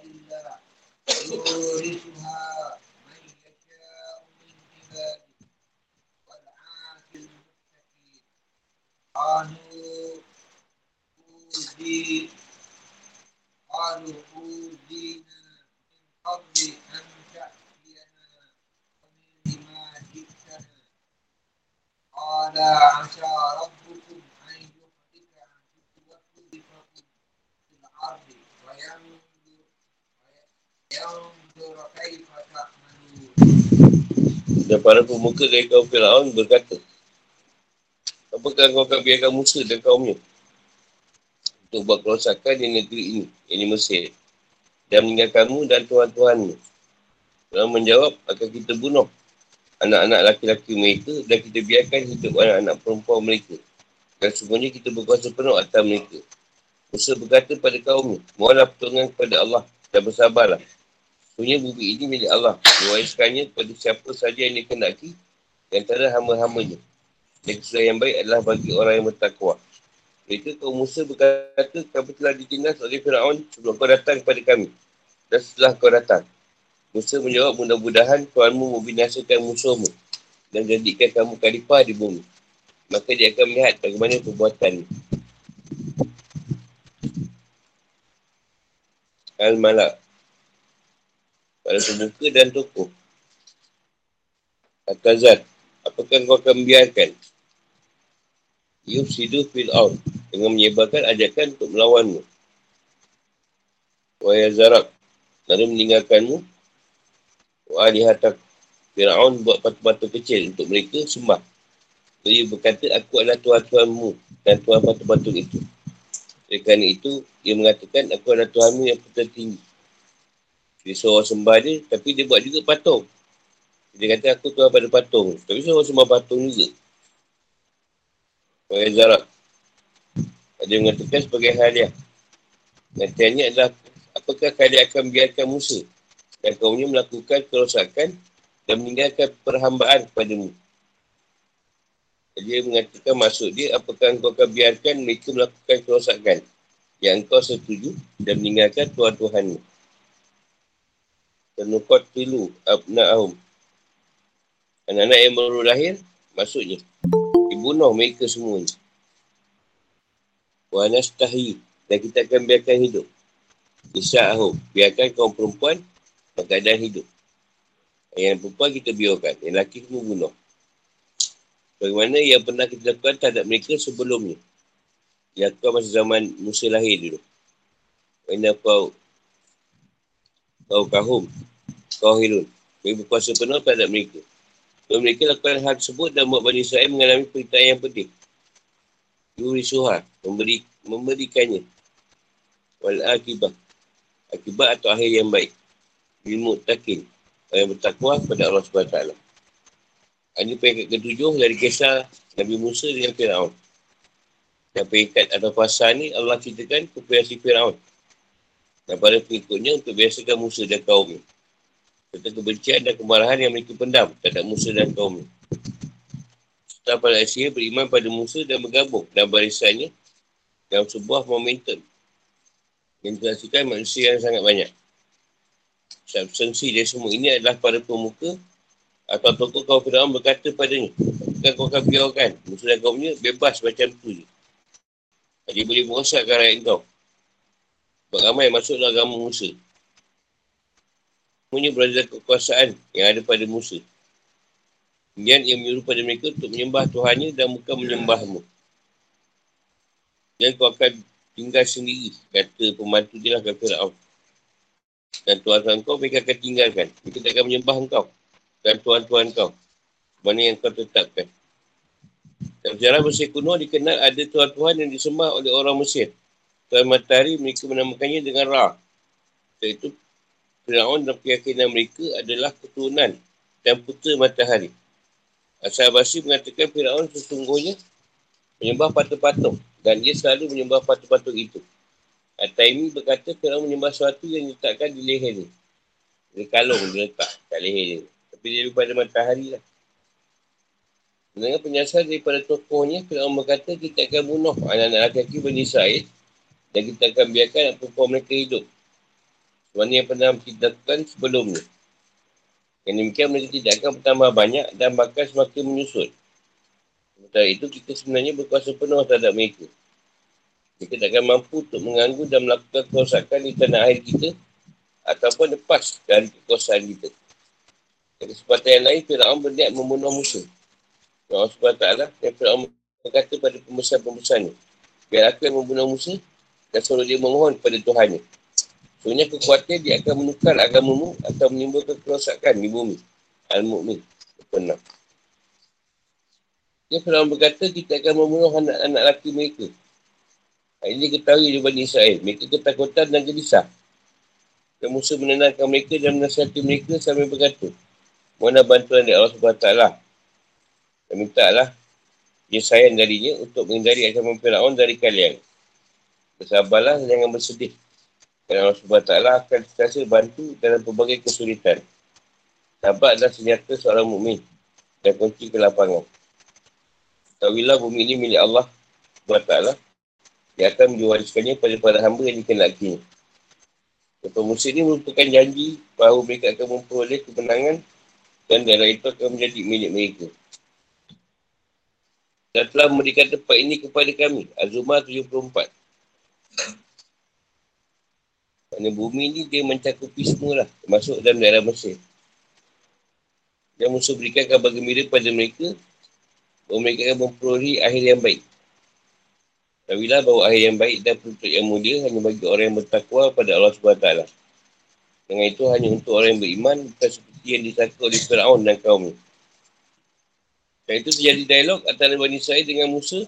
لله يورثها من يشاء من عباده والعاقل المتقين قالوا أوذي قالوا أوذينا من قبل أن تأتينا ومن ما قال عسى ربكم أن يهلك عدوكم في الأرض تعملون Dan para pemuka dari kaum Fir'aun berkata, Apakah kau akan biarkan Musa dan kaumnya untuk buat kerosakan di negeri ini, ini Mesir, dan meninggalkanmu dan Tuhan-Tuhanmu. Fir'aun menjawab, akan kita bunuh anak-anak laki-laki mereka dan kita biarkan hidup anak-anak perempuan mereka. Dan semuanya kita berkuasa penuh atas mereka. Musa berkata pada kaumnya, mohonlah pertolongan kepada Allah dan bersabarlah. Sebenarnya bumi ini milik Allah. Mewariskannya kepada siapa saja yang dikenaki di antara hamba-hambanya. Dan kesudahan yang baik adalah bagi orang yang bertakwa. Mereka kaum Musa berkata, kami telah ditindas oleh Fir'aun sebelum kau datang kepada kami. Dan setelah kau datang. Musa menjawab, mudah-mudahan Tuhanmu membinasakan musuhmu dan jadikan kamu khalifah di bumi. Maka dia akan melihat bagaimana perbuatan Al-Malak pada pemuka dan tokoh. Akazat, apakah kau akan membiarkan Yufsidu fil'aun dengan menyebarkan ajakan untuk melawanmu. Wa yazarab lalu meninggalkanmu. Wa alihatak Fir'aun buat batu-batu kecil untuk mereka sembah. Dia berkata, aku adalah Tuhan-Tuhanmu dan Tuhan batu-batu itu. Oleh kerana itu, dia mengatakan, aku adalah Tuhanmu yang tertinggi. Dia seorang sembah dia, tapi dia buat juga patung. Dia kata, aku Tuhan pada patung. Tapi seorang sembah patung juga. Sebagai zarat. Dia mengatakan sebagai hadiah. Nantiannya adalah apakah kalian akan biarkan Musa dan kaumnya melakukan kerosakan dan meninggalkan perhambaan kepadamu. Dia mengatakan maksud dia apakah engkau akan biarkan mereka melakukan kerosakan yang engkau setuju dan meninggalkan Tuhan-Tuhanmu. Tenukot tilu abna'ahum. Anak-anak yang baru lahir, maksudnya dibunuh mereka semuanya. Wa nastahi dan kita akan biarkan hidup. Isya'ahum, biarkan kaum perempuan berkeadaan hidup. Yang perempuan kita biarkan, yang lelaki semua bunuh. Bagaimana yang pernah kita lakukan terhadap mereka sebelumnya. Yang kau masa zaman Musa lahir dulu. Ini kau kau kahum, kau hilun. Kau berkuasa penuh terhadap mereka. Dan mereka lakukan hal tersebut dan buat Bani Israel mengalami peritaan yang penting. Yuri suha, memberi, memberikannya. Wal akibat. Akibat atau akhir yang baik. Ilmu takin. Yang bertakwa kepada Allah SWT. Ini peringkat ketujuh dari kisah Nabi Musa dengan Fir'aun. Dan peringkat atau fasa ni Allah ceritakan kepada si Fir'aun. Dan pada pengikutnya untuk biasakan Musa dan kaumnya. Serta kebencian dan kemarahan yang mereka pendam terhadap Musa dan kaumnya. Setelah pada Asia beriman pada Musa dan bergabung dalam barisannya dalam sebuah momentum yang dihasilkan manusia yang sangat banyak. Substansi dari semua ini adalah para pemuka atau tokoh kaum Fir'aun berkata padanya, bukan kau akan biarkan Musa dan kaumnya bebas macam tu je. Dia boleh merosakkan rakyat kau. Sebab ramai masuk dalam agama Musa. Semuanya berada dalam kekuasaan yang ada pada Musa. Kemudian ia menyuruh pada mereka untuk menyembah Tuhannya dan bukan menyembahmu. Dan kau akan tinggal sendiri, kata pembantu dia lah kata Fir'aun. Dan Tuhan-Tuhan kau mereka akan tinggalkan. Mereka tak akan menyembah engkau. Dan Tuhan-Tuhan kau. Mana yang kau tetapkan. Dalam sejarah Mesir kuno dikenal ada Tuhan-Tuhan yang disembah oleh orang Mesir. Tuhan Matahari mereka menamakannya dengan Ra. Iaitu Fir'aun dan keyakinan mereka adalah keturunan dan putera Matahari. Asal Basi mengatakan Fir'aun sesungguhnya menyembah patung-patung dan dia selalu menyembah patung-patung itu. Ataimi berkata Fir'aun menyembah sesuatu yang diletakkan di leher dia. Dia kalung dia letak kat leher dia. Tapi dia daripada matahari lah. Dengan penyasar daripada tokohnya, Fir'aun berkata kita akan bunuh anak-anak lelaki Bani Israel dan kita akan biarkan perempuan mereka hidup. Sebenarnya yang pernah kita lakukan sebelumnya. Yang demikian mereka tidak akan bertambah banyak dan bakal semakin menyusul. Sementara itu kita sebenarnya berkuasa penuh terhadap mereka. Mereka tak akan mampu untuk mengganggu dan melakukan kerosakan di tanah air kita ataupun lepas dari kekuasaan kita. Di kesempatan yang lain, Fir'aun berniat membunuh musuh. Allah SWT dan Fir'aun berkata pada pembesar-pembesarnya. Biar aku yang membunuh Musa dan suruh dia memohon kepada Tuhannya. Sebenarnya kekuatan dia akan menukar agamamu atau menimbulkan kerosakan di bumi. Al-Mu'min. Pernah. Dia Fir'aun berkata kita akan membunuh anak-anak lelaki mereka. Ini ketahui di Bani Israel. Mereka ketakutan dan gelisah. Dan Musa menenangkan mereka dan menasihati mereka sambil berkata, Mohonlah bantuan dari Allah SWT. Dan minta lah dia sayang darinya untuk menghindari ancaman Fir'aun dari kalian. Bersabarlah dan jangan bersedih. Dan Allah SWT akan sentiasa bantu dalam pelbagai kesulitan. Sahabat adalah senjata seorang mukmin dan kunci kelapangan. Tahuilah bumi ini milik Allah SWT. Dia akan menjualiskannya pada para hamba yang dikenakinya. Ketua Musa ini merupakan janji bahawa mereka akan memperoleh kemenangan dan daerah itu akan menjadi milik mereka. Dan telah memberikan tempat ini kepada kami. Azumah 74. Kerana bumi ni dia mencakupi semua lah. Termasuk dalam daerah Mesir. Dan musuh berikan kabar gembira pada mereka. Bahawa mereka akan memperoleh akhir yang baik. Tahuilah bahawa akhir yang baik dan penutup yang mulia hanya bagi orang yang bertakwa pada Allah SWT. Dengan itu hanya untuk orang yang beriman bukan seperti yang disangka oleh Fir'aun dan kaumnya. Dan itu terjadi dialog antara Bani Israel dengan Musa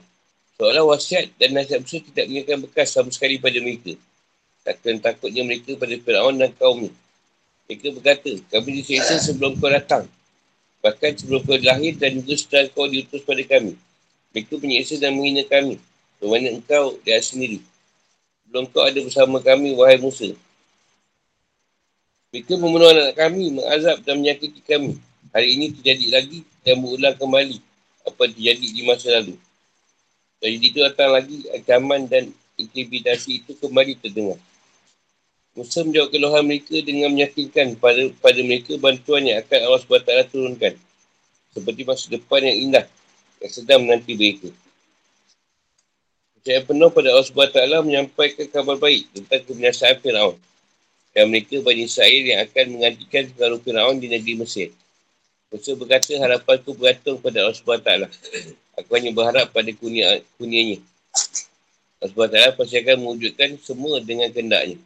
seolah wasiat dan nasihat Musa tidak mengingatkan bekas sama sekali pada mereka. Takkan takutnya mereka pada Fir'aun dan kaumnya. Mereka berkata, kami diseksa sebelum kau datang. Bahkan sebelum kau lahir dan juga setelah kau diutus pada kami. Mereka menyeksa dan menghina kami. Bermakna engkau dia sendiri. Sebelum kau ada bersama kami, wahai Musa. Mereka membunuh anak kami, mengazab dan menyakiti kami. Hari ini terjadi lagi dan berulang kembali apa terjadi di masa lalu. Jadi itu datang lagi ancaman dan intimidasi itu kembali terdengar. Musa menjawab keluhan mereka dengan meyakinkan pada, pada mereka bantuan yang akan Allah SWT turunkan. Seperti masa depan yang indah yang sedang menanti mereka. Saya penuh pada Allah SWT menyampaikan kabar baik tentang kebiasaan Fir'aun. Dan mereka Bani Israel yang akan menggantikan pengaruh Fir'aun di negeri Mesir. Musa berkata harapanku bergantung pada Allah SWT. Aku hanya berharap pada kunia, kunianya. Allah SWT pasti akan mewujudkan semua dengan kendaknya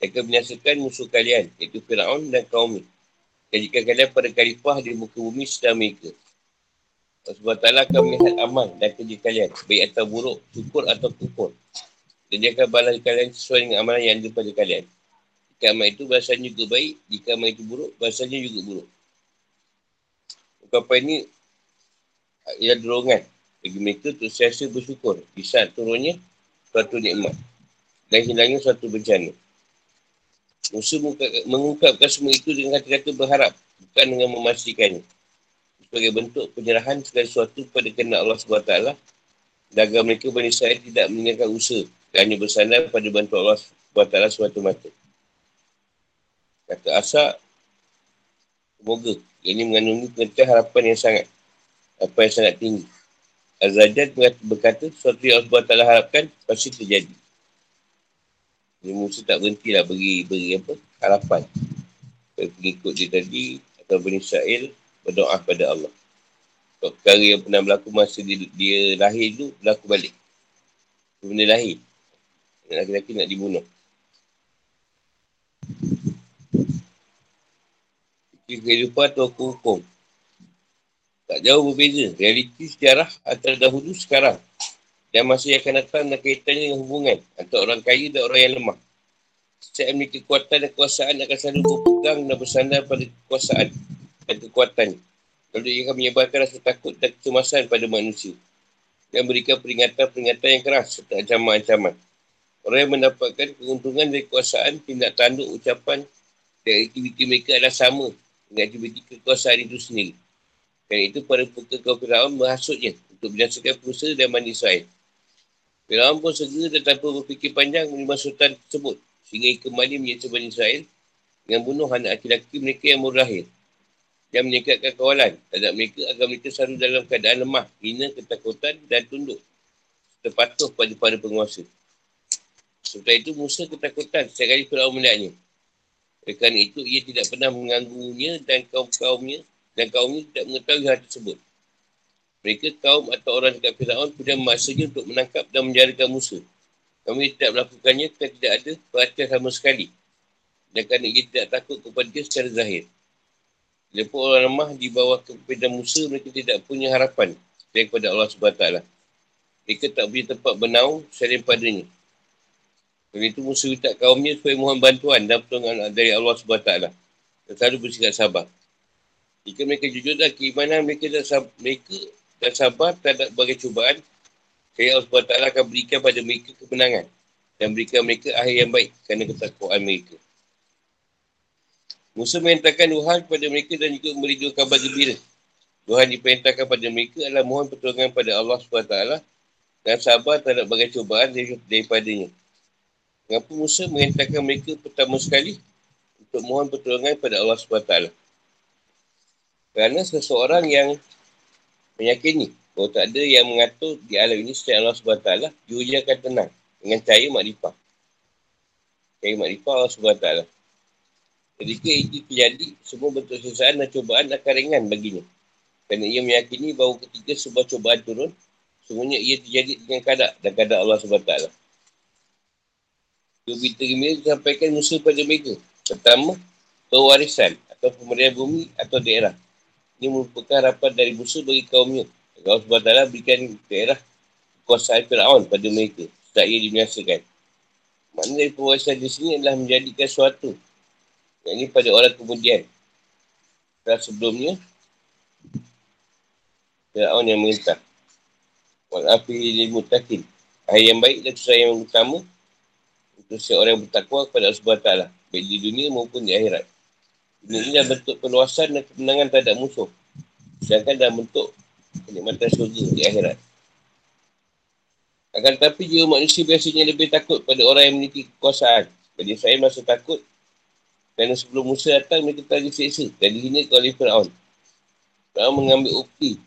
akan menyaksikan musuh kalian, iaitu Fir'aun dan kaum ini. Jika kalian pada kalifah di muka bumi sedang mereka. Allah SWT akan melihat amal dan kerja kalian, baik atau buruk, syukur atau kufur. Dan dia akan balas kalian sesuai dengan amalan yang ada pada kalian. Jika amal itu bahasanya juga baik, jika amal itu buruk, bahasanya juga buruk. Ungkapan ini ialah dorongan bagi mereka untuk siasa bersyukur di saat turunnya suatu nikmat dan hilangnya suatu bencana. Musa mengungkapkan semua itu dengan kata-kata berharap, bukan dengan memastikannya. Sebagai bentuk penyerahan segala sesuatu pada kena Allah SWT, dan agar mereka Bani Israel tidak meninggalkan usaha, dan hanya bersandar pada bantu Allah SWT suatu mata. Kata Asa, semoga ini mengandungi pengertian harapan yang sangat, apa yang sangat tinggi. Azajat berkata, sesuatu yang Allah SWT harapkan, pasti terjadi. Jadi Musa tak berhenti lah beri, beri apa? Harapan. Pengikut dia tadi atau Bani Israel berdoa kepada Allah. Kalau perkara yang pernah berlaku masa dia, dia lahir tu berlaku balik. Benda lahir. Laki-laki nak dibunuh. Kehidupan atau hukum. Tak jauh berbeza. Realiti sejarah antara dahulu sekarang dan masa yang akan datang dan kaitannya dengan hubungan antara orang kaya dan orang yang lemah. Setiap memiliki kekuatan dan kekuasaan akan selalu berpegang dan bersandar pada kekuasaan dan kekuatan. Lalu ia akan menyebarkan rasa takut dan kecemasan pada manusia. Dan berikan peringatan-peringatan yang keras serta ancaman-ancaman. Orang yang mendapatkan keuntungan dari kekuasaan tindak tanduk ucapan dan aktiviti mereka adalah sama dengan aktiviti kekuasaan itu sendiri. Dan itu para pukul kaum Fir'aun menghasutnya untuk binasakan Musa dan Bani Israel. Fir'aun pun segera dan tanpa berfikir panjang menerima sultan tersebut sehingga kembali menyeksa Bani Israel dengan bunuh anak laki-laki mereka yang baru lahir dan menyekatkan kawalan terhadap mereka agar mereka selalu dalam keadaan lemah, hina, ketakutan dan tunduk terpatuh pada para penguasa. Setelah itu Musa ketakutan setiap kali Fir'aun melihatnya. Kerana itu ia tidak pernah mengganggunya dan kaum-kaumnya dan kaumnya tidak mengetahui hal tersebut. Mereka kaum atau orang dekat Fir'aun kemudian memaksanya untuk menangkap dan menjarakan Musa. Kami tidak melakukannya kerana tidak ada perhatian sama sekali. Dan kerana ia tidak takut kepada dia secara zahir. Bila pun orang lemah di bawah kepimpinan Musa, mereka tidak punya harapan daripada Allah SWT. Mereka tak punya tempat bernaung selain padanya. Kerana itu Musa minta kaumnya supaya mohon bantuan dan pertolongan dari Allah SWT. Dan selalu bersikap sabar. Jika mereka jujur dan keimanan mereka dan sabar, mereka dan sabar terhadap berbagai cubaan, saya Allah SWT akan berikan pada mereka kemenangan dan berikan mereka akhir yang baik kerana ketakwaan mereka. Musa memintakan Tuhan kepada mereka dan juga memberi dua kabar gembira. Tuhan diperintahkan pada mereka adalah mohon pertolongan pada Allah SWT dan sabar terhadap berbagai cubaan daripadanya. Mengapa Musa merintahkan mereka pertama sekali untuk mohon pertolongan pada Allah SWT? Kerana seseorang yang meyakini bahawa tak ada yang mengatur di alam ini selain Allah SWT, dia akan tenang dengan cahaya makrifah. Cahaya makrifah Allah SWT. Ketika itu terjadi, semua bentuk sesaan dan cobaan akan ringan baginya. Kerana ia meyakini bahawa ketika sebuah cobaan turun, semuanya ia terjadi dengan kadar dan kadar Allah SWT. Berita gembira disampaikan Musa pada mereka. Pertama, pewarisan atau pemberian bumi atau daerah. Ini merupakan harapan dari Musa bagi kaumnya. Allah SWT berikan daerah kuasa Fir'aun pada mereka. Setelah ia dibinasakan. Maknanya dari pewarisan di sini adalah menjadikan suatu. Yang ini pada orang kemudian. Setelah sebelumnya, Fir'aun yang mengintah. Walafi lil mutakin. Akhir yang baik dan susah yang utama untuk seorang yang bertakwa kepada Allah SWT. Baik di dunia maupun di akhirat. Ini adalah bentuk peluasan dan kemenangan terhadap musuh. Sedangkan dalam bentuk kenikmatan surga di akhirat. Akan tetapi jiwa manusia biasanya lebih takut pada orang yang memiliki kekuasaan. Jadi saya masa takut kerana sebelum Musa datang mereka telah diseksa dan dihina oleh Fir'aun. Fir'aun mengambil ukti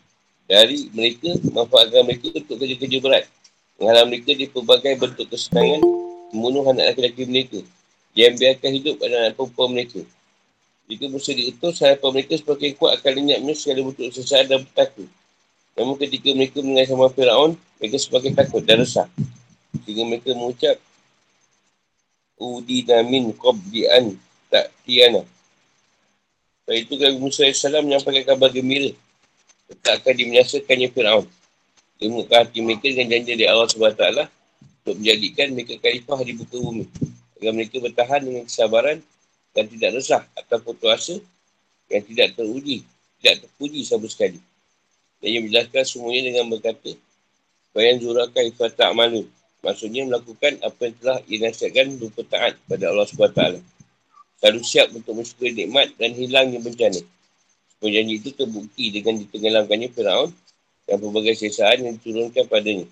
dari mereka, memanfaatkan mereka untuk kerja-kerja berat. Menghalang mereka di pelbagai bentuk kesenangan membunuh anak lelaki mereka. Dia biarkan hidup anak-anak perempuan mereka. Jika Musa diutus, harapan mereka sebagai kuat akan lenyapnya segala bentuk sesaat dan bertakut. Namun ketika mereka mengenai sama Fir'aun, mereka sebagai takut dan resah. Sehingga mereka mengucap, Udi namin qabdi'an tak tiana. Sebab itu Nabi Musa AS menyampaikan kabar gembira. Tak akan dimenyasakannya Fir'aun. Dia mengucap hati mereka dengan janji dari Allah SWT untuk menjadikan mereka khalifah di buka bumi. Agar mereka bertahan dengan kesabaran dan tidak resah atau putus asa yang tidak teruji, tidak terpuji sama sekali. Dan ia menjelaskan semuanya dengan berkata, Bayan zuraka ifatak malu. Maksudnya melakukan apa yang telah ia nasihatkan berupa taat pada Allah SWT. Selalu siap untuk mensyukuri nikmat dan hilangnya bencana. Perjanji itu terbukti dengan ditenggelamkannya Fir'aun dan pelbagai sesaan yang diturunkan padanya.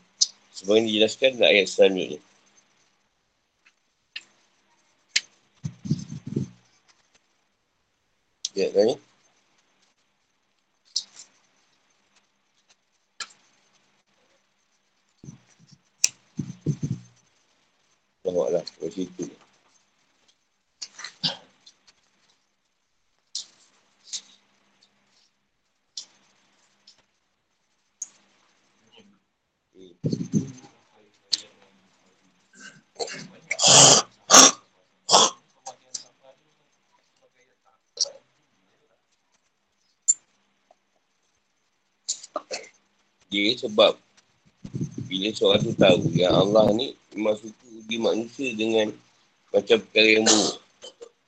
Sebagai dijelaskan dalam ayat selanjutnya. Ya, tanya. Tengoklah, kat situ. Dia sebab bila seorang tu tahu yang Allah ni memang suka uji manusia dengan macam perkara yang buruk.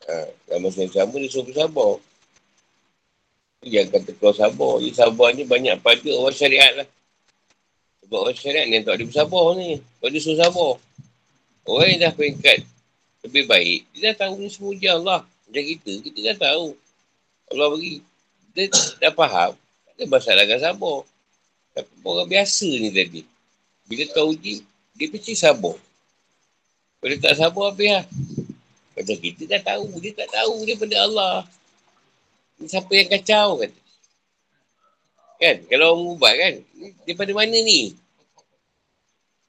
Ha, dan masa yang sama dia suruh bersabar. Dia kata kau sabar. Dia sabar ni banyak pada orang syariat lah. Sebab orang syariat ni tak ada bersabar ni. Kau dia suruh sabar. Orang yang dah peringkat lebih baik, dia dah tahu ni semua ujian Allah. Macam kita, kita dah tahu. Allah bagi. Dia dah faham. Masalah dengan sabar. Tapi orang biasa ni tadi. Bila kau uji, dia mesti sabar. Kalau tak sabar, habis lah. Macam kita dah tahu. Dia tak tahu daripada Allah. Ni siapa yang kacau kan? Kan? Kalau orang ubat kan? Daripada mana ni?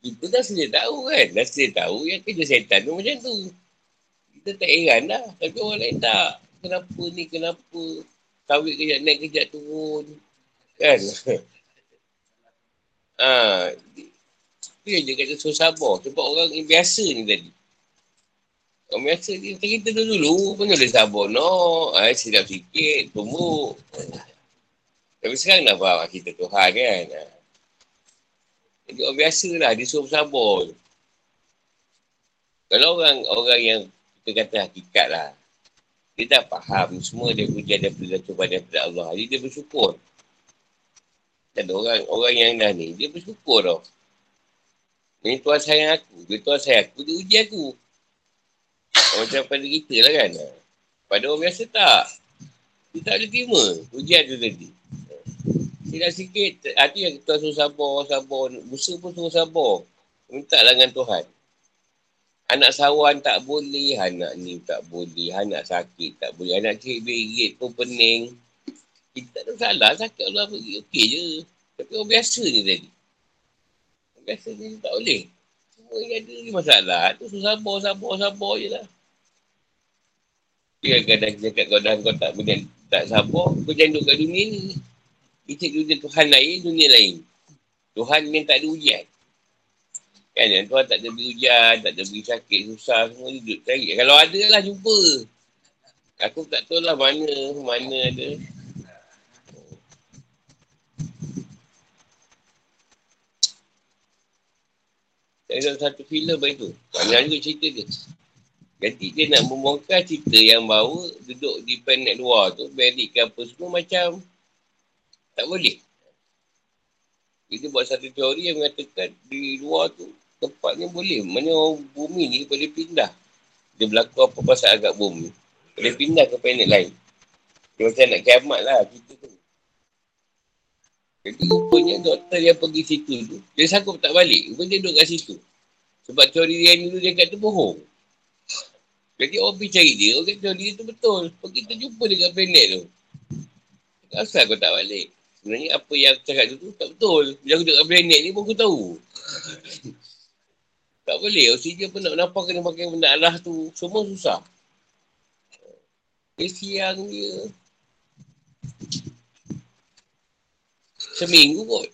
Kita dah sedia tahu kan? Dah sedia tahu yang kerja setan tu macam tu. Kita tak heran dah. Tapi orang lain tak. Kenapa ni? Kenapa? Kawit kejap naik kejap turun. Kan? Ha, dia je kata suruh sabar. Sebab orang yang biasa ni tadi. Orang biasa ni, kita, kita dulu, dulu pun boleh sabar. No, ha, silap sikit, tumbuk. Tapi sekarang dah faham kita Tuhan kan. Ha. Jadi orang biasa lah, dia suruh sabar. Kalau orang orang yang kita kata hakikat lah. Dia dah faham semua dia pujian daripada Tuhan daripada Allah. Jadi dia bersyukur. Dan orang orang yang dah ni, dia bersyukur tau. Ini Tuhan sayang aku. Dia Tuhan sayang aku, dia uji aku. Macam pada kita lah kan. Pada orang biasa tak. Dia tak boleh terima ujian tu tadi. Tidak sikit, hati yang Tuhan suruh sabar, sabar. Musa pun suruh sabar. Minta lah dengan Tuhan. Anak sawan tak boleh, anak ni tak boleh, anak sakit tak boleh, anak cik berit pun pening. Kita tak salah, sakit Allah beri, okey je. Tapi orang biasa ni tadi biasa ni tak boleh. Semua yang ada ni masalah. Tu susah sabar, sabar, sabar je lah. Dia kadang cakap kau dah kau tak boleh tak sabar, kau jangan duduk kat dunia ni. Kita dunia Tuhan lain, dunia lain. Tuhan yang tak ada ujian. Kan yang Tuhan tak ada beri ujian, tak ada beri sakit, susah, semua duduk cari. Kalau ada lah jumpa. Aku tak tahu lah mana, mana ada. Ada satu filem itu. Banyak juga cerita dia. Jadi dia nak membongkar cerita yang bawa duduk di planet luar tu, bedik ke apa semua macam tak boleh. Dia buat satu teori yang mengatakan di luar tu tempatnya boleh. Mana bumi ni boleh pindah. Dia berlaku apa pasal agak bumi. Boleh pindah ke planet lain. Dia macam nak kiamat lah cerita tu. Jadi rupanya doktor yang pergi situ tu, dia sanggup tak balik. Rupanya dia duduk kat situ. Sebab teori dia dulu dia kata bohong. Jadi orang pergi cari dia, orang kata dia tu betul. Pergi kita jumpa dekat planet tu. Asal kau tak balik? Sebenarnya apa yang aku cakap tu, tu tak betul. Bila aku duduk kat planet ni pun aku tahu. tak boleh. Oksigen pun nak nampak kena pakai benda Allah tu. Semua susah. Dia siang dia. Seminggu kot.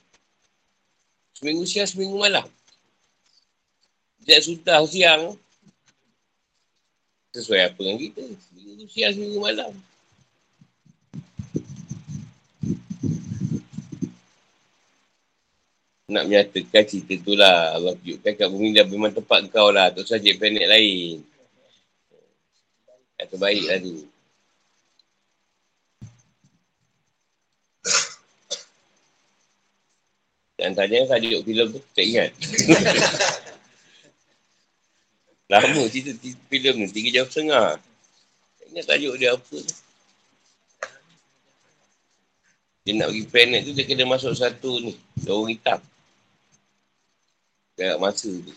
Seminggu siang, seminggu malam. Dia sudah siang. Sesuai apa dengan kita. Seminggu siang, seminggu malam. Nak menyatakan cerita tu lah. Allah tunjukkan kat bumi dah memang tempat kau lah. Tak saja planet lain. Yang terbaik lah tu. Dan tanya tajuk filem tu, tak ingat. Lama cerita filem ni, tiga jam setengah. Tak ingat tajuk dia apa Dia nak pergi planet tu, dia kena masuk satu ni, daun hitam. Jarak masa tu.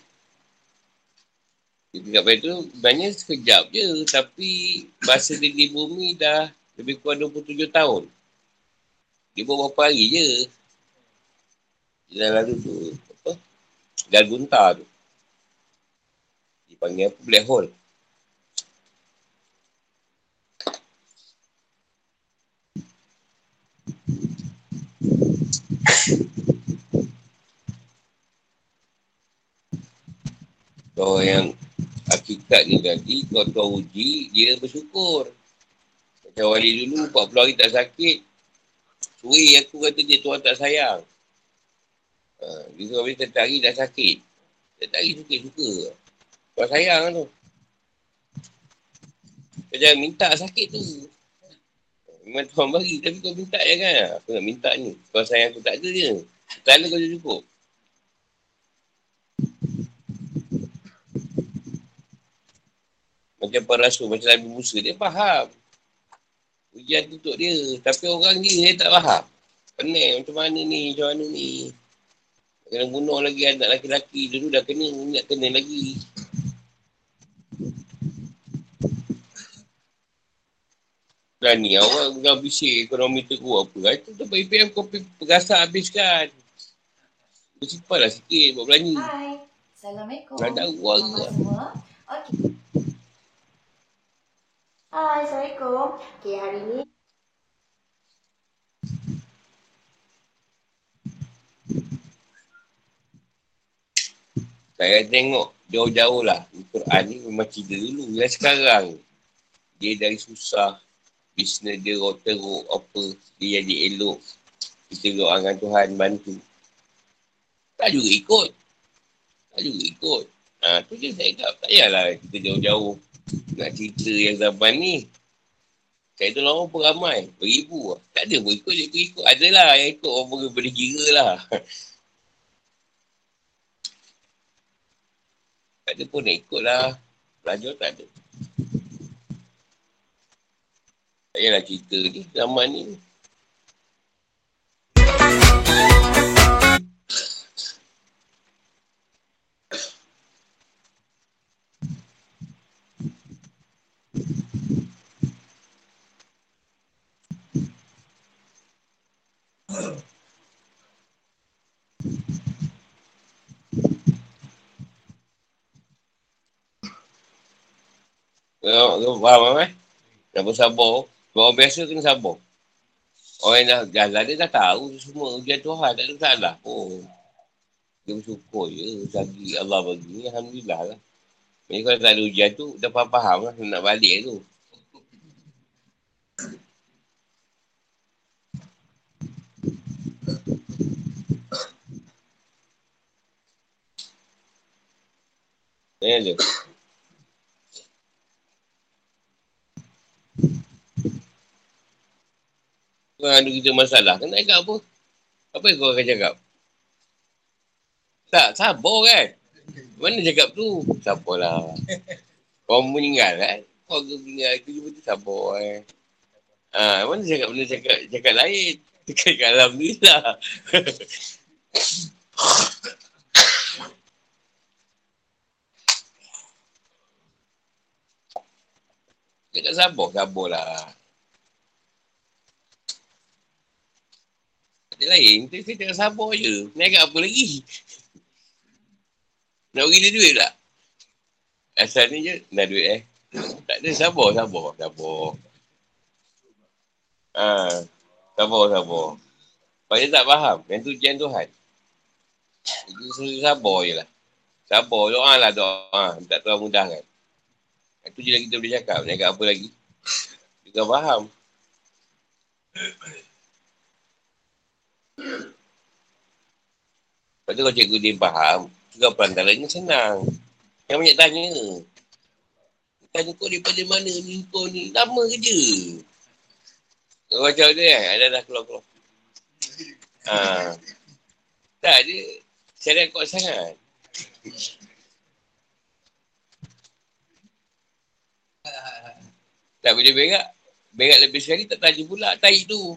Dia planet tu, sebenarnya sekejap je. Tapi, masa dia di bumi dah lebih kurang 27 tahun. Dia buat berapa hari je. Dia lalu tu, apa? Galgunta tu. Dipanggil apa? Black hole. Kau yang hakikat ni tadi, kau tahu uji, dia bersyukur. Macam wali dulu, 40 hari tak sakit. Suri aku kata dia Tuhan tak sayang. Ha, dia setiap hari dah sakit. Hari suka-suka. Kau sayang tu. Kau jangan minta sakit tu. Memang Tuhan bagi tapi kau minta je kan. Aku nak minta ni. Kau sayang aku tak ada je. Tak ada kau cukup. Macam para rasul, macam Nabi Musa, dia faham. Ujian tu untuk dia. Tapi orang ni, dia tak faham. Pening macam mana ni, macam mana ni. Kena bunuh lagi anak laki-laki. Dulu dah kena, nak kena lagi. Dan ni awak dah bisik ekonomi teruk apa. Itu tu PPM kau pergasak habiskan. Bersimpan lah sikit buat belanja. Hai. Assalamualaikum. Tak ada uang ke? Okey. Hai, Assalamualaikum. Okey, hari ni Saya tengok jauh-jauh lah. Quran ni memang cerita dulu. Yang sekarang, dia dari susah. Bisnes dia teruk apa. Dia jadi elok. Kita doa dengan Tuhan bantu. Tak juga ikut. Tak juga ikut. Ha, tu je saya cakap. Tak payahlah kita jauh-jauh. Nak cerita yang zaman ni. Saya tu orang pun ramai. Beribu lah. Tak ada pun ikut. Dia ikut. Adalah yang ikut orang boleh kira lah. tak ada pun nak ikut lah. Belajar tak ada. Tak payahlah cerita ni. Zaman ni. Tengok tu faham eh? Dah bersabar. Orang biasa kena sabar. Orang yang dah jalan dia dah tahu semua ujian Tuhan. Tak ada salah pun. Dia bersyukur je. Lagi Allah bagi. Alhamdulillah lah. Jadi kalau tak ada ujian tu, dah faham-faham lah. Nak balik tu. Tanya dia. Kau ada kita masalah. Kena cakap apa? Apa yang kau akan cakap? Tak, sabar kan? Mana cakap tu? Sabarlah. Kau meninggal kan? Kau meninggal, aku jumpa tu sabar kan? Ha, mana cakap benda cakap, cakap lain? Cakap Alhamdulillah. Cakap sabar, sabarlah. Ada lain. Kita kita cakap sabar je. Nak apa lagi? Nak bagi dia duit tak? Asal ni je, nak duit eh. Tak ada, sabar, sabar, sabar. Ha, sabar, sabar. Sebab tak faham. Yang tu ujian Tuhan. Itu suruh sabar je lah. Sabar, doa lah doa. Tak tahu mudah kan. Itu je lah kita boleh cakap. Nak apa lagi? Kita faham. Lepas tu kalau cikgu dia faham, juga perantaranya senang. Yang banyak tanya. Tanya kau daripada mana ni kau ni? Lama kerja. Kau macam dia kan? Ada dah keluar-keluar. Ha. Tak, dia syariat kuat sangat. Tak boleh berak. Berak lebih sekali tak tanya pula tahi tu.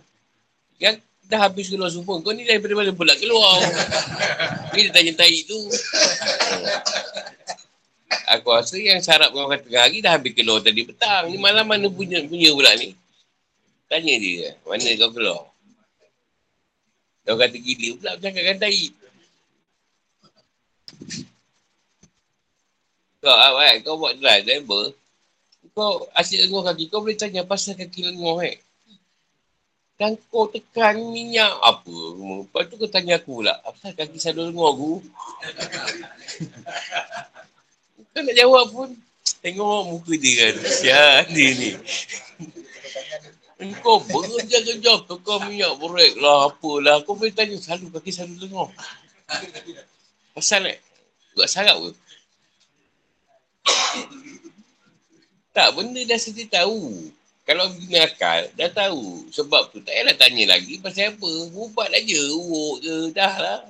Yang dah habis keluar semua. Kau ni daripada mana pula keluar? Ni dia tanya tahi tu. Aku rasa yang sarap kau kata tengah hari dah habis keluar tadi petang. Ni malam mana punya punya pula ni? Tanya dia. Mana kau keluar? Kau kata gila pula bercakapkan tahi. Kau awak kau buat drive driver. Kau asyik lenguh kaki. Kau boleh tanya pasal kaki lenguh eh. Dan kau tekan minyak apa. Lepas tu kau tanya aku pula. Apa kaki selalu lenguh aku? kau nak jawab pun. Tengok muka dia kan. Siapa dia ni? Kau berkejar-kejar tekan minyak brek lah apalah. Kau boleh tanya selalu kaki selalu lenguh. Pasal eh? Buat sarap ke? tak, benda dah sedia tahu. Kalau guna akal, dah tahu. Sebab tu tak payahlah tanya lagi pasal apa. Ubat aja, uruk je, dah lah.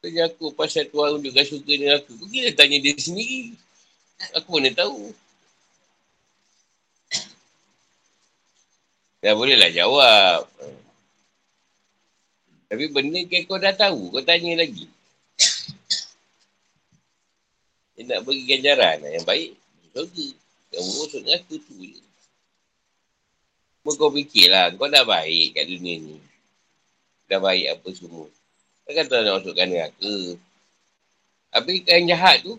Tanya aku pasal Tuhan juga suka dengan aku. Kau kira tanya dia sendiri. Aku mana tahu. Dah bolehlah jawab. Tapi benda kan kau dah tahu, kau tanya lagi. Dia nak bagi ganjaran yang baik, surga. Yang buruk surga aku tu je. Cuma kau fikirlah, kau dah baik kat dunia ni. Dah baik apa semua. Kau kata nak masukkan neraka. Habis yang jahat tu,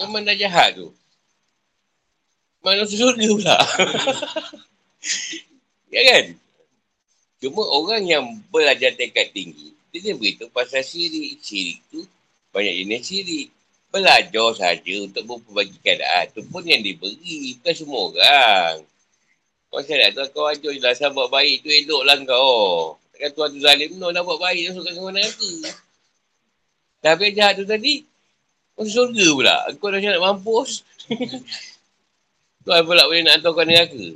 memang dah jahat tu. Mana surga pula. ya kan? Cuma orang yang belajar tingkat tinggi, dia beritahu pasal syirik. Syirik tu banyak jenis syirik. Belajar saja untuk memperbagi keadaan. Itu pun yang diberi. Bukan semua orang. Kau syariat tu kau ajar je lah. Sahabat baik tu elok lah kau. Takkan tuan tu zalim no, nak buat baik masukkan kau neraka. Dah habis jahat tu tadi. Masuk surga pula. Kau dah nak mampus. Tuan pula boleh nak hantar kau neraka.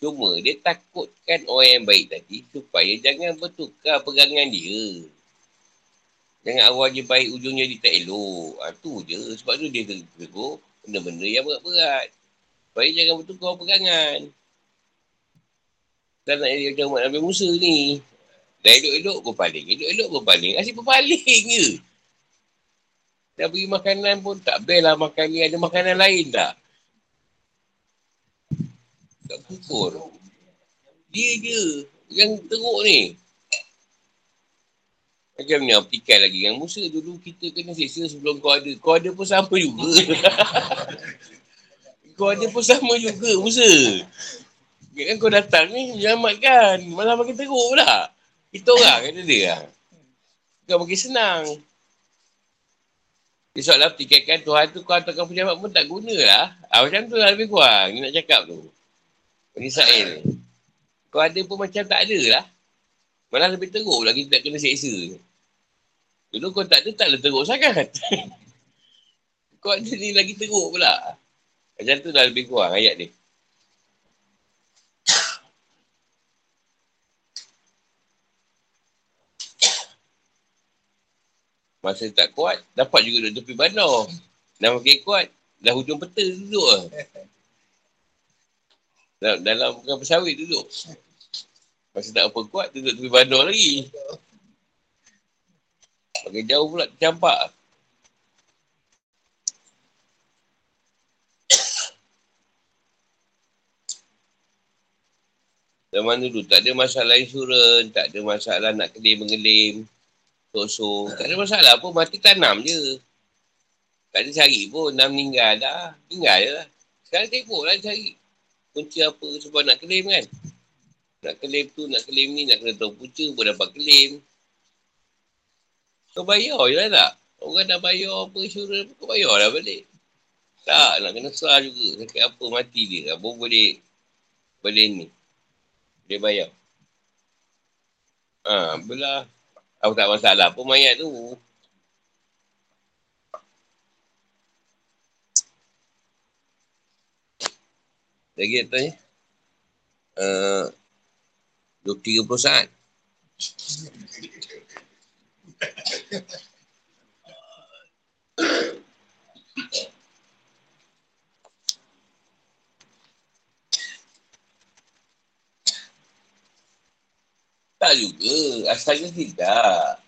Cuma dia takutkan orang yang baik tadi supaya jangan bertukar pegangan dia. Jangan awal je baik ujungnya dia tak elok. Ha, tu je. Sebab tu dia tegur benda-benda yang berat-berat. Supaya jangan bertukar pegangan. Dan nak jadi macam Nabi Musa ni. Dah elok-elok berpaling. Elok-elok berpaling. Asyik berpaling je. Dah beri makanan pun tak bel lah makan ni. Ada makanan lain tak? Tak pukul. Dia je yang teruk ni. Macam ni aplikasi lagi. Yang Musa dulu kita kena seksa sebelum kau ada. Kau ada pun sama juga. kau ada pun sama juga Musa. Kan kau datang ni selamatkan. Malah makin teruk pula. Kita orang kata dia lah. Kau makin senang. Dia soalan pertikaikan Tuhan tu kau hantarkan pejabat pun tak guna lah. Ha, macam tu lah lebih kurang. Ni nak cakap tu. Bani Sa'il. Kau ada pun macam tak ada lah. Malah lebih teruk lagi tak kena seksa. Dulu kau tak ada, taklah teruk sangat. kau ada ni lagi teruk pula. Macam tu dah lebih kurang ayat ni. Masa tak kuat, dapat juga duduk tepi bandar. Dah makin kuat, dah hujung peta duduk lah. Dalam, dalam bukan pesawit duduk. Masa tak apa kuat, duduk tepi bandar lagi. Makin jauh pula tercampak. Zaman dulu tak ada masalah insurans, tak ada masalah nak kelim mengelim. So, tak ada masalah pun, mati tanam je. Tak ada cari pun, dah meninggal dah. Tinggal je lah. Sekarang tengok lah cari. Punca apa sebab nak claim kan. Nak claim tu, nak claim ni, nak kena tahu punca pun dapat claim. Kau bayar je lah tak? Orang dah bayar apa insurans, kau bayar lah balik. Tak, nak kena sah juga. Sakit apa, mati dia. Apa boleh, boleh ni. Boleh bayar. Ha, belah. Aku tak masalah pun mayat tu. Lagi nak tanya? Uh, 30 saat. Tak juga. Asalnya tidak.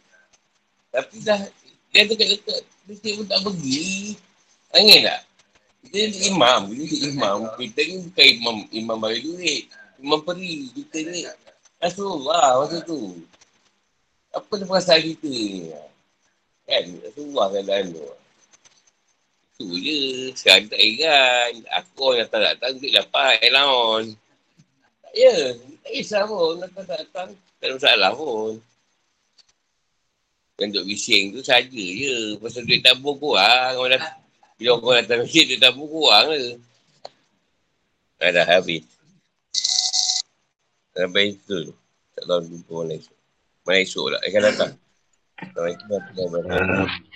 Tapi dah dia dekat-dekat dia pun tak pergi. Angin tak? Dia ni imam. Dia ni imam. Kita ni bukan imam, imam bagi duit. Imam peri. Kita ni Rasulullah masa tu. Apa dia perasaan kita ni? Kan? Rasulullah keadaan tu. Itu je. Sekarang tak ingat. Aku yang tak datang duit dapat. Elaon. Tak ya. Tak kisah pun. Tak datang. Tak ada masalah pun. Yang duk bising tu saja je. Pasal duit tabung kurang. Orang dah, bila orang datang masjid, duit tabung kurang je. Dah, dah habis. Sampai itu tu. Tak tahu jumpa orang esok. Mana esok lah. Akan datang. Assalamualaikum warahmatullahi wabarakatuh.